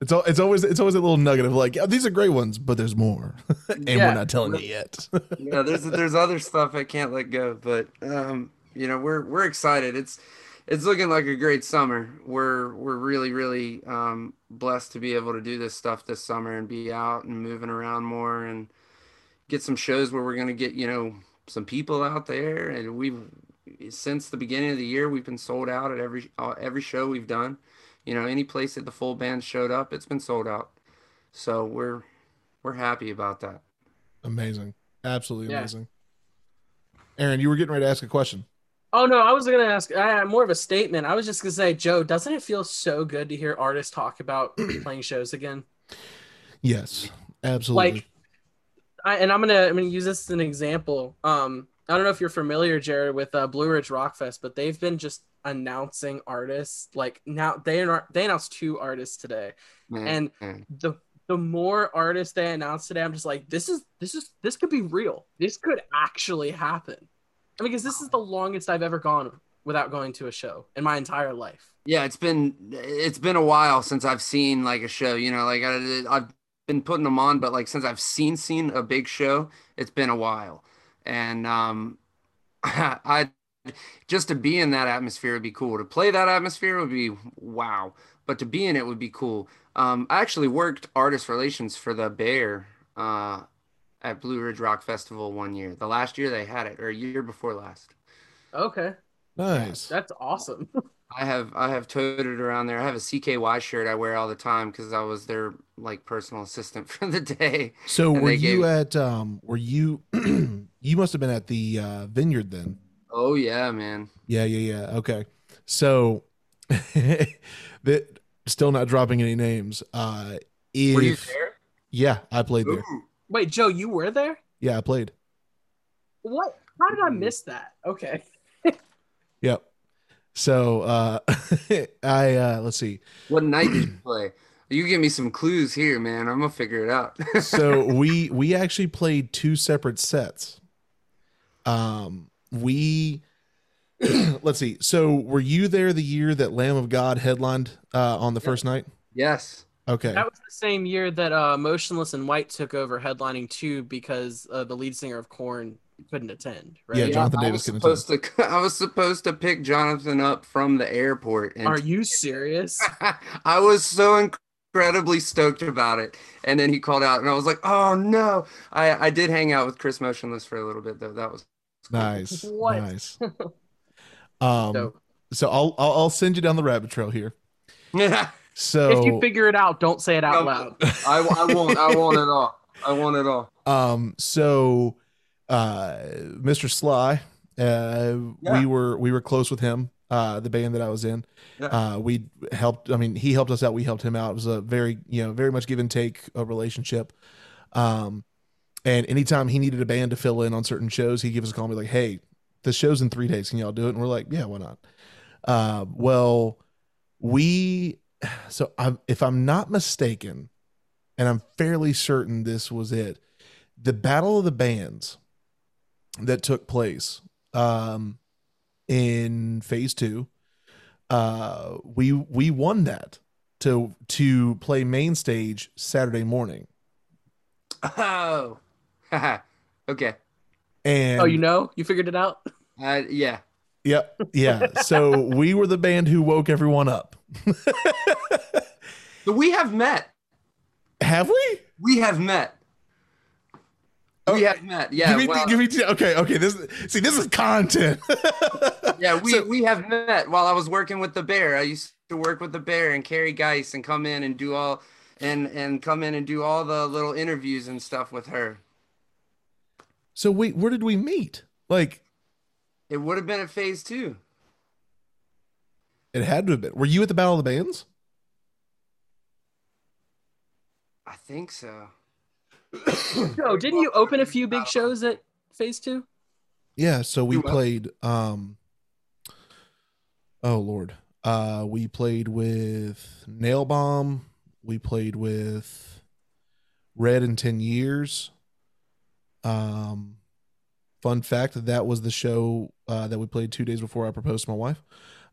It's al- it's always it's always a little nugget of like, yeah, these are great ones, but there's more, and Yeah. we're not telling you yet. yeah, there's there's other stuff I can't let go, but um, you know, we're we're excited. It's it's looking like a great summer. We're we're really really um, blessed to be able to do this stuff this summer and be out and moving around more and get some shows where we're gonna get you know some people out there. And we've since the beginning of the year we've been sold out at every uh, every show we've done. You know, any place that the full band showed up, it's been sold out. So we're we're happy about that. amazing, absolutely Yeah. amazing. Aaron, you were getting ready to ask a question. Oh no, I was gonna ask. I had more of a statement. I was just gonna say, Joe, doesn't it feel so good to hear artists talk about playing shows again? Yes, absolutely. Like, I and I'm gonna I'm gonna use this as an example. Um, I don't know if you're familiar, Jared, with uh, Blue Ridge Rock Fest, but they've been just announcing artists. Like now, they are they announced two artists today, Man. and the the more artists they announce today, I'm just like, this is this is this could be real. This could actually happen. I mean, because this is the longest I've ever gone without going to a show in my entire life. Yeah, it's been it's been a while since I've seen like a show. You know, like I, I've been putting them on, but like since I've seen seen a big show, it's been a while. And um, I just to be in that atmosphere would be cool. To play that atmosphere would be wow. But to be in it would be cool. Um, I actually worked artist relations for the Bear uh, at Blue Ridge Rock Festival one year. The last year they had it, or a year before last. Okay, nice. that's awesome. I have I have toted around there. I have a CKY shirt I wear all the time because I was their like personal assistant for the day. So and were you gave- at um were you you must have been at the uh vineyard then. Oh yeah, man. Yeah, yeah, yeah. Okay. So that still not dropping any names. Uh if Were you there? yeah, I played there. Wait, Joe, you were there? Yeah, I played. What? How did I miss that? Okay. Yep. So uh I uh let's see. What night did you play? You give me some clues here, man. I'm gonna figure it out. So we we actually played two separate sets. Um we let's see. So were you there the year that Lamb of God headlined uh on the Yeah. first night? yes. Okay. That was the same year that uh, Motionless In White took over headlining too because uh, the lead singer of Korn couldn't attend. Right? Yeah, Jonathan I Davis was couldn't supposed to. I was supposed to pick Jonathan up from the airport, and Are you serious? I was so incredibly stoked about it. And then he called out, and I was like, "Oh no!" I I did hang out with Chris Motionless for a little bit though. That was Nice. What? Nice. Um So so I'll, I'll I'll send you down the rabbit trail here. Yeah. So if you figure it out, don't say it out No. loud. I, I won't. I want it all. I want it all. um so uh Mr. Sly uh Yeah. we were we were close with him uh the band that I was in Yeah. uh we helped I mean he helped us out we helped him out it was a very you know very much give and take a relationship um and anytime he needed a band to fill in on certain shows he'd give us a call and be like hey the show's in three days can y'all do it and we're like yeah why not uh well we so I'm, if I'm not mistaken, and I'm fairly certain this was it, the Battle of the Bands that took place um, in Phase Two, uh, we we won that to to play main stage Saturday morning, Oh, okay. and oh, you know, you figured it out. Uh, yeah. Yep. Yeah. So we were the band who woke everyone up. So we have met. Have we? We have met. Oh, we have met. Yeah. give me, well, give me. Okay. Okay. This. See, this is content. yeah. We So- we have met while I was working with the Bear. I used to work with the Bear and carry Geis and come in and do all and and come in and do all the little interviews and stuff with her. so wait, where did we meet? Like, It would have been at phase two. it had to have been. Were you at the Battle of the Bands? I think so. Joe, didn't you open a few big shows at Phase Two? Yeah. So we played. Um. Oh Lord. Uh, we played with Nail Bomb. We played with Red in Ten Years. Um, fun fact that that was the show uh, that we played two days before I proposed to my wife.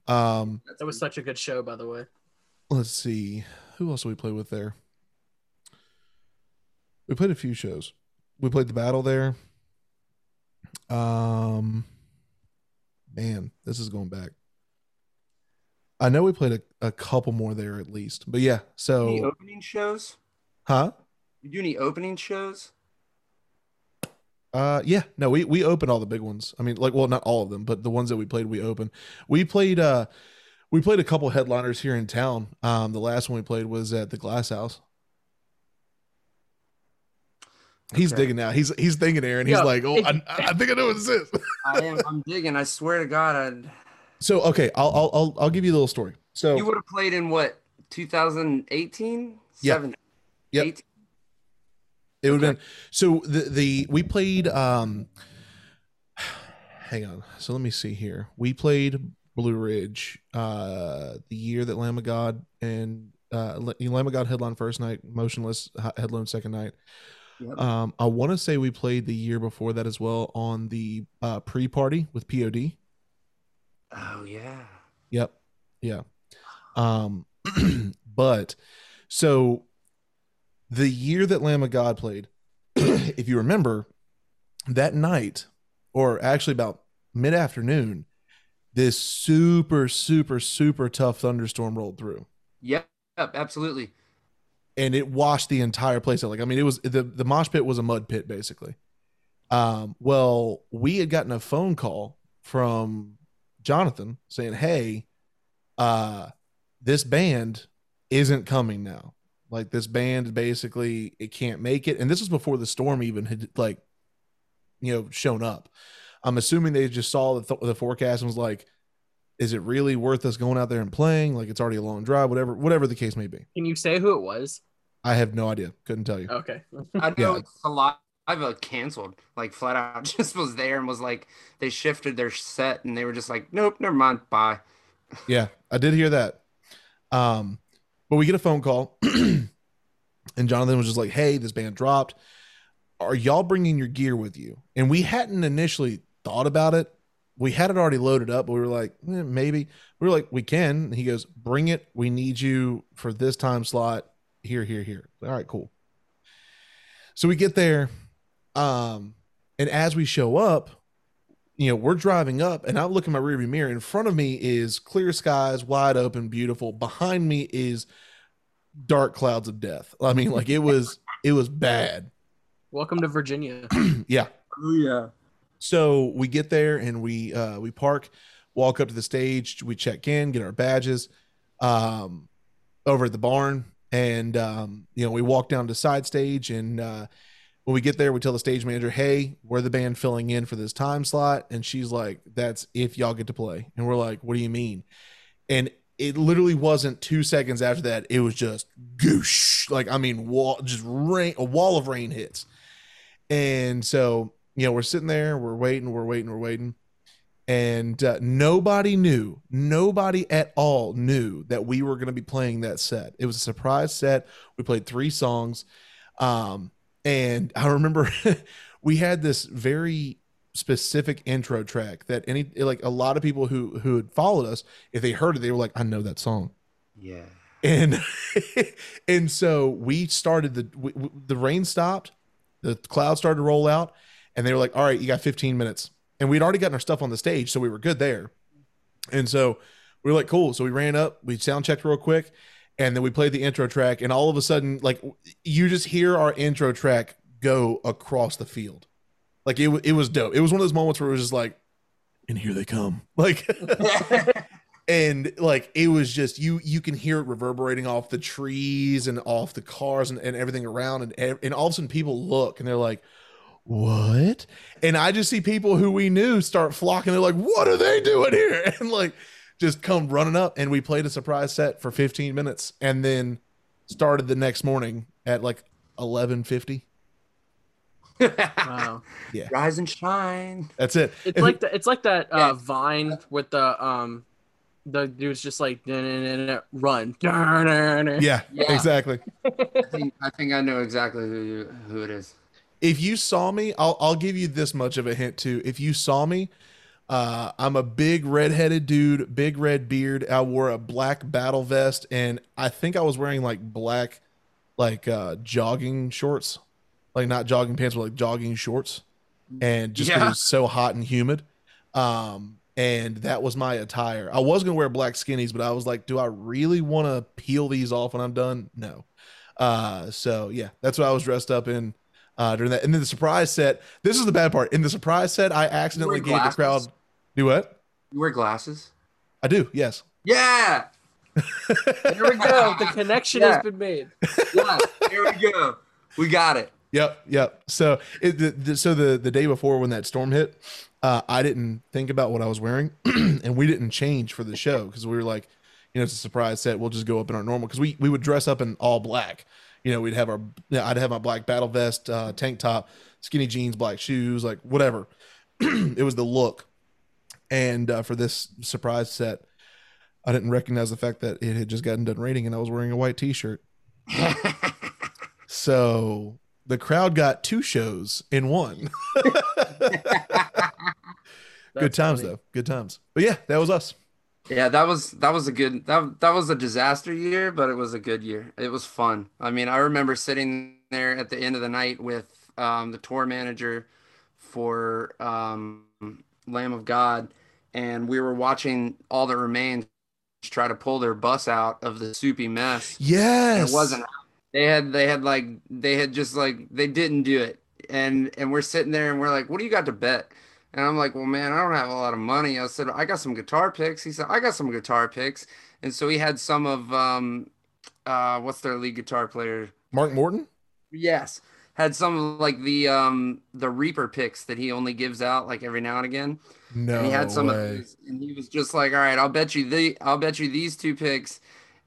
Um, That was such a good show, by the way. let's see who else did we play with there. We played a few shows. We played the battle there. Um, man, this is going back. I know we played a, a couple more there at least, but yeah. So Any opening shows? huh? You do any opening shows? Uh, yeah, no, we we opened all the big ones. I mean, like, well, not all of them, but the ones that we played, we opened. We played, uh, we played a couple headliners here in town. Um, the last one we played was at the Glass House. He's Okay. digging now. He's he's thinking, Aaron. He's Yo, like, oh, I, I think I know what this is. I am. I'm digging. I swear to God, I. so okay, I'll I'll I'll, I'll give you a little story. So You would have played in what? 2018? Yeah. 17? Yep. 18? It would have Okay. been so the the we played um hang on. So let me see here. We played Blue Ridge uh the year that Lamb of God and uh Lamb of God headline first night, Motionless he- headline second night. Yep. Um I want to say we played the year before that as well on the uh pre-party with POD. Oh yeah. Yep. Yeah. Um but so the year that Lamb of God played, if you remember, that night, or actually about mid-afternoon, this super, super, super tough thunderstorm rolled through. Yep. Yep. Absolutely. And it washed the entire place out. Like, I mean, it was the, the mosh pit was a mud pit, basically. Um, well, we had gotten a phone call from Jonathan saying, Hey, uh, this band isn't coming now. Like this band basically it can't make it. And this was before the storm even had like, you know, shown up. I'm assuming they just saw the, th- the forecast and was like, is it really worth us going out there and playing? Like it's already a long drive, whatever, whatever the case may be. Can you say who it was? I have no idea. Couldn't tell you. Okay. I know Yeah. it's a lot. I've uh, canceled like flat out. Just was there and was like they shifted their set and they were just like, nope, never mind, bye. Yeah, I did hear that. Um, but we get a phone call, and Jonathan was just like, "Hey, this band dropped. Are y'all bringing your gear with you?" And we hadn't initially thought about it. We had it already loaded up, but we were like, eh, maybe. We were like, we can. And he goes, "Bring it. We need you for this time slot. Here, here, here." All right, cool. So we get there, um, and as we show up, you know, we're driving up and I look in my rearview mirror. In front of me is clear skies, wide open, beautiful. Behind me is dark clouds of death. I mean, like it was, it was bad. Welcome to Virginia. Yeah. Oh yeah. So we get there and we uh we park, walk up to the stage, we check in, get our badges, um, over at the barn, and um, you know, we walk down to side stage and uh when we get there, we tell the stage manager, "Hey, we're the band filling in for this time slot," and she's like, "That's if y'all get to play." And we're like, "What do you mean?" And it literally wasn't two seconds after that; it was just goosh, like I mean, wall, just rain, a wall of rain hits. And so, you know, we're sitting there, we're waiting, we're waiting, we're waiting, and uh, nobody knew, nobody at all knew that we were going to be playing that set. It was a surprise set. We played three songs, um, and I remember we had this very specific intro track that any like a lot of people who who had followed us, if they heard it, they were like, "I know that song." Yeah. and and so we started the w- w- the rain stopped the clouds started to roll out and they were like all right you got 15 minutes. And we'd already gotten our stuff on the stage so we were good there. And so we were like cool. So we ran up we sound checked real quick and then we played the intro track and all of a sudden like you just hear our intro track go across the field. Like it, it was dope. It was one of those moments where it was just like and here they come. Like and like it was just you you can hear it reverberating off the trees and off the cars and, and everything around and and all of a sudden people look and they're like what and i just see people who we knew start flocking they're like what are they doing here and like just come running up and we played a surprise set for 15 minutes and then started the next morning at like 11:50 Wow. Yeah. Rise and shine. that's it It's If- like the, it's like that uh, Yeah. Vine with the um the dude's just like "Dun-dun-dun-dun, run. Yeah, Yeah. exactly I think I think I know exactly who you, who it is. If you saw me, I'll I'll give you this much of a hint too. If you saw me, uh, I'm a big redheaded dude, big red beard. I wore a black battle vest, and I think I was wearing like black, like uh, jogging shorts, like not jogging pants, but like jogging shorts. And just 'cause it was so hot and humid, um, and that was my attire. I was gonna wear black skinnies, but I was like, do I really want to peel these off when I'm done? No. Uh, so yeah, that's what I was dressed up in uh, during that. And then the surprise set. This is the bad part. In the surprise set, I accidentally wear gave the crowd. Do what? You wear glasses? I do. Yes. Yeah. There we go. The connection Yeah. has been made. Yeah. Here we go. We got it. Yep. Yep. So it, the, the, so the the day before when that storm hit, uh, I didn't think about what I was wearing, and we didn't change for the show because we were like, you know, it's a surprise set. We'll just go up in our normal because we we would dress up in all black. You know, we'd have our yeah, I'd have my black battle vest, uh, tank top, skinny jeans, black shoes, like whatever. it was the look. And uh, for this surprise set, I didn't recognize the fact that it had just gotten done raining and I was wearing a white t-shirt. So the crowd got two shows in one. Good times funny. though. Good times. But yeah, that was us. Yeah, that was that was a good that that was a disaster year, but it was a good year. It was fun. I mean, I remember sitting there at the end of the night with um, the tour manager for um, Lamb of God, and we were watching All That Remains try to pull their bus out of the soupy mess. Yes. It wasn't. They had they had like they had just like they didn't do it, and and we're sitting there and we're like, what do you got to bet? And I'm like, well, man, I don't have a lot of money. I said, I got some guitar picks. He said, I got some guitar picks, and so he had some of um, uh, what's their lead guitar player? Mark Morton? Yes, had some of like the um the Reaper picks that he only gives out like every now and again. No and he had some of way. those, and he was just like, "All right, I'll bet you the, I'll bet you these two picks,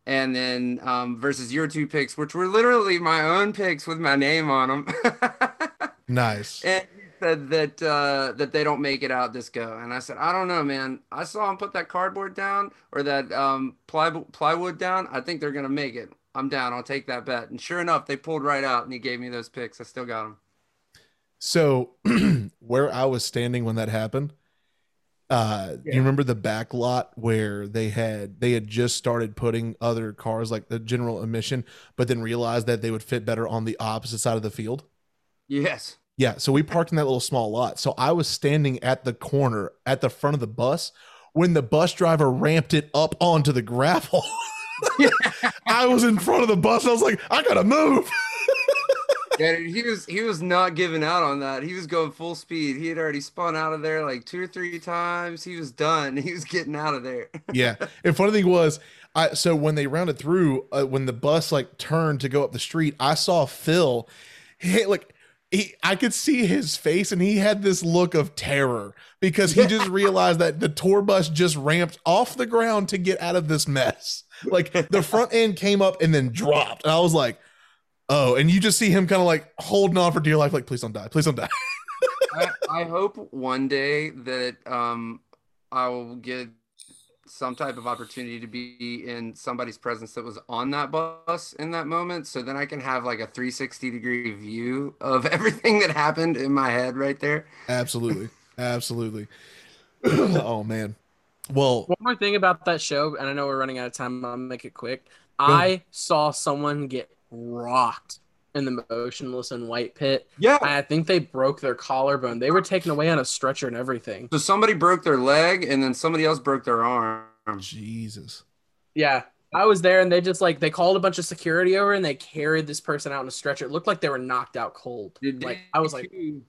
and then um, versus your two picks, which were literally my own picks with my name on them." Nice. and said that uh, that they don't make it out this go, and I said, "I don't know, man. I saw him put that cardboard down or that um, ply, plywood down. I think they're gonna make it. I'm down. I'll take that bet." And sure enough, they pulled right out, and he gave me those picks. I still got them. So where I was standing when that happened, uh Yeah. you remember the back lot where they had they had just started putting other cars like the general emission, but then realized that they would fit better on the opposite side of the field? Yes. Yeah, so we parked in that little small lot. So I was standing at the corner at the front of the bus when the bus driver ramped it up onto the gravel. I was in front of the bus. I was like, I gotta move. Yeah, he was he was not giving out on that. He was going full speed. He had already spun out of there like two or three times. He was done. He was getting out of there. yeah. And funny thing was, I so when they rounded through, uh, when the bus like turned to go up the street, I saw Phil. He like he, I could see his face, and he had this look of terror because he just realized that the tour bus just ramped off the ground to get out of this mess. Like the front end came up and then dropped, and I was like, "Oh!" And you just see him kind of like holding on for dear life, like, "Please don't die, please don't die." I, I hope one day that um I will get some type of opportunity to be in somebody's presence that was on that bus in that moment. So then I can have like a 360 degree view of everything that happened in my head right there. Absolutely. Absolutely. oh man. Well, One more thing about that show, and I know we're running out of time. I'll make it quick. I saw someone get rocked in the Motionless In White pit. Yeah. I think they broke their collarbone. They were taken away on a stretcher and everything. So somebody broke their leg and then somebody else broke their arm. Jesus. Yeah. I was there and they just like they called a bunch of security over and they carried this person out in a stretcher. It looked like they were knocked out cold. Dude, Like I was like, two-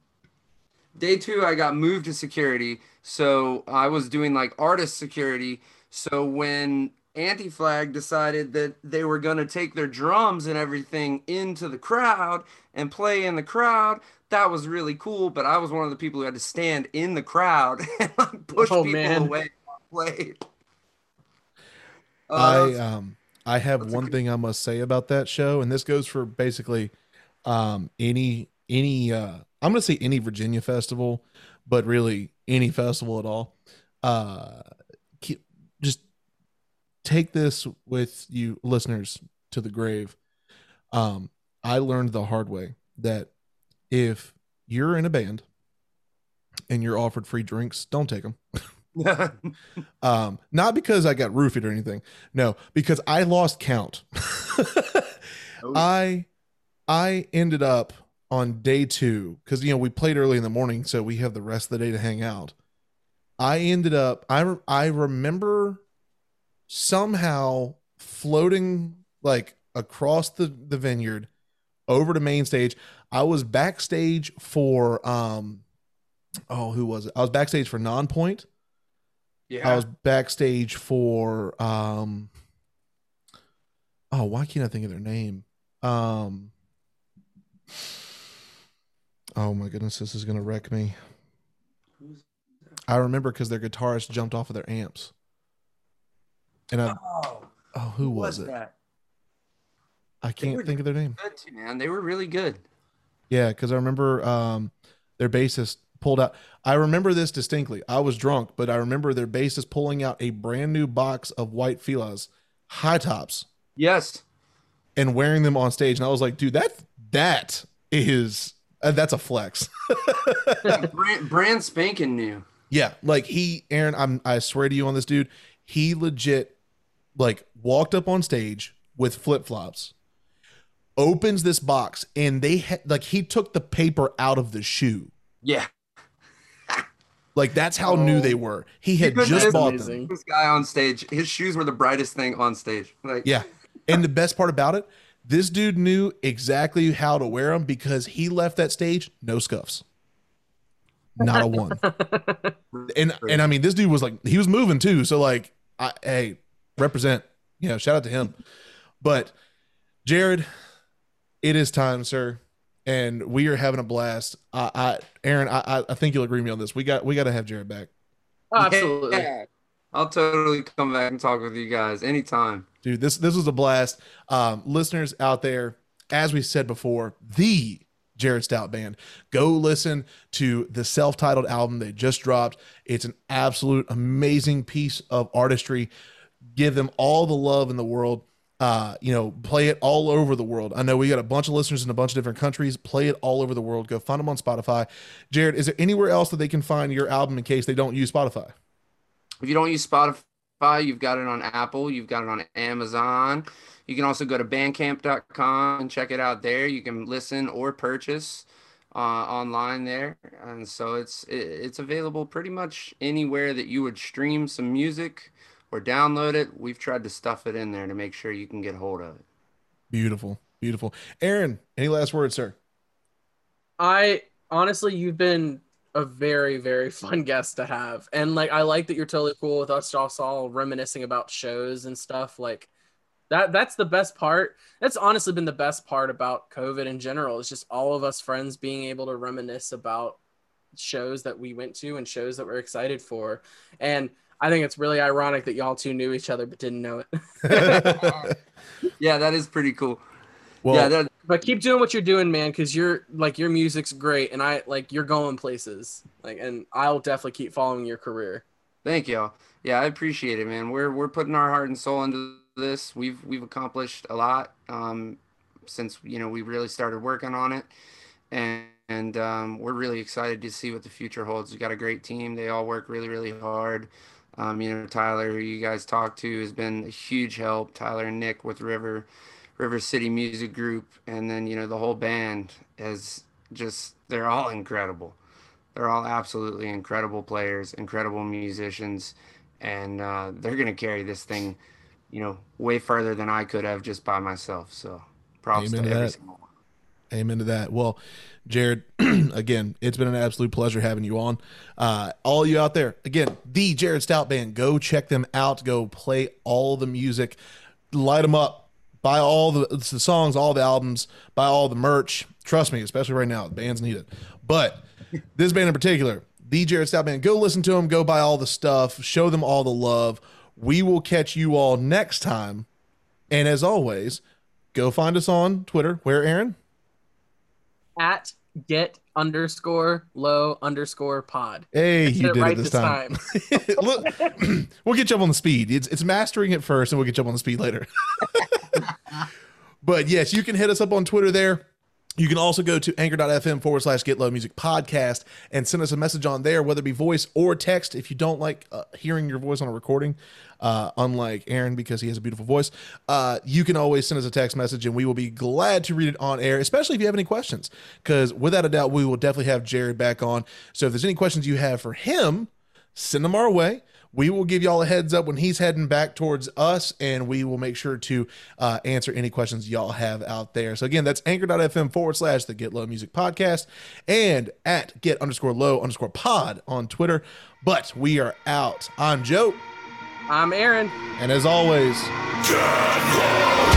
day two, I got moved to security. So I was doing like artist security. So when Anti Flag decided that they were going to take their drums and everything into the crowd and play in the crowd, that was really cool. But I was one of the people who had to stand in the crowd and like, push Oh, people man. away while I. I Uh, um I have one good- thing I must say about that show, and this goes for basically um any any uh I'm gonna say any Virginia festival, but really any festival at all. Uh keep, just take this with you listeners to the grave. Um I learned the hard way that if you're in a band and you're offered free drinks, don't take them. Um, not because I got roofied or anything. No, because I lost count. I I ended up on day two because you know we played early in the morning, so we have the rest of the day to hang out. I ended up I I remember somehow floating like across the the vineyard over to main stage. I was backstage for um oh who was it? I was backstage for Nonpoint. yeah. I was backstage for um oh why can't I think of their name? Um Oh my goodness, this is gonna wreck me. I remember because their guitarist jumped off of their amps. And I oh, oh who was it? that? I can't think of their name. Good too, man. They were really good. Yeah, because I remember um, their bassist pulled out. I remember this distinctly. I was drunk, but I remember their bassist pulling out a brand new box of white filas, high tops, Yes. and wearing them on stage. And I was like, dude, that that is uh, that's a flex. brand, brand spanking new. yeah, like he, Aaron, I'm I swear to you on this dude, he legit like walked up on stage with flip flops. Opens this box and they ha- like he took the paper out of the shoe. Yeah. Like that's how new Oh. they were. He had Because just bought amazing. them. This guy on stage, his shoes were the brightest thing on stage. Like, Yeah. And the best part about it, this dude knew exactly how to wear them because he left that stage no scuffs. Not a one. and and I mean this dude was like he was moving too. So like I hey, represent. You know, shout out to him. But Jared, it is time, sir. And we are having a blast. I, I Aaron, I, I- I think you'll agree with me on this. We got we got to have Jared back. Oh, absolutely. Yeah. I'll totally come back and talk with you guys anytime. dude this this was a blast um listeners out there as we said before the jared stout band go listen to the self-titled album they just dropped it's an absolute amazing piece of artistry give them all the love in the world uh you know play it all over the world. I know we got a bunch of listeners in a bunch of different countries. Play it all over the world. Go find them on spotify. Jared is there anywhere else that they can find your album in case they don't use spotify? If you don't use Spotify, you've got it on Apple, you've got it on Amazon. You can also go to bandcamp.com and check it out there. You can listen or purchase uh, online there. And so it's it, it's available pretty much anywhere that you would stream some music or download it. We've tried to stuff it in there to make sure you can get a hold of it. beautiful beautiful aaron any last words sir I honestly, you've been a very, very fun guest to have. And like, I like that you're totally cool with us just all reminiscing about shows and stuff. Like, that that's the best part. That's honestly been the best part about COVID in general. Is just all of us friends being able to reminisce about shows that we went to and shows that we're excited for. And I think it's really ironic that y'all two knew each other but didn't know it. Yeah, that is pretty cool. well yeah, that, but keep doing what you're doing, man, because you're like your music's great, and I like you're going places. Like, and I'll definitely keep following your career. Thank y'all. Yeah, I appreciate it, man. We're we're putting our heart and soul into this. We've we've accomplished a lot um, since you know we really started working on it, and and um, we're really excited to see what the future holds. We got a great team. They all work really really hard. Um, you know, Tyler, who you guys talked to, has been a huge help. Tyler and Nick with River, River City Music Group, and then you know the whole band is just they're all incredible. They're all absolutely incredible players, incredible musicians, and uh, they're gonna carry this thing, you know, way further than I could have just by myself. So props Amen to to every single one. Amen to that. Well, Jared, again, it's been an absolute pleasure having you on. Uh, all you out there, again, the Jared Stout Band, go check them out. Go play all the music, light them up, buy all the, the songs, all the albums, buy all the merch. Trust me, especially right now, bands need it. But this band in particular, the Jared Stout Band, go listen to them, go buy all the stuff, show them all the love. We will catch you all next time. And as always, go find us on Twitter. Where, Aaron? At get underscore low underscore pod. Hey, you did it right it this this time. time. Look, we'll get you up on the speed. It's it's mastering it first, and we'll get you up on the speed later. but yes, you can hit us up on Twitter there. You can also go to anchor.fm forward slash get low music podcast and send us a message on there, whether it be voice or text. If you don't like uh, hearing your voice on a recording, uh, unlike Aaron because he has a beautiful voice, uh, you can always send us a text message and we will be glad to read it on air, especially if you have any questions. Because without a doubt, we will definitely have Jared back on. So if there's any questions you have for him, send them our way. We will give y'all a heads up when he's heading back towards us, and we will make sure to uh, answer any questions y'all have out there. So, again, that's anchor.fm forward slash the Get Low Music Podcast and at get underscore low underscore pod on Twitter. But we are out. I'm Joe, I'm Aaron. and as always, Get low.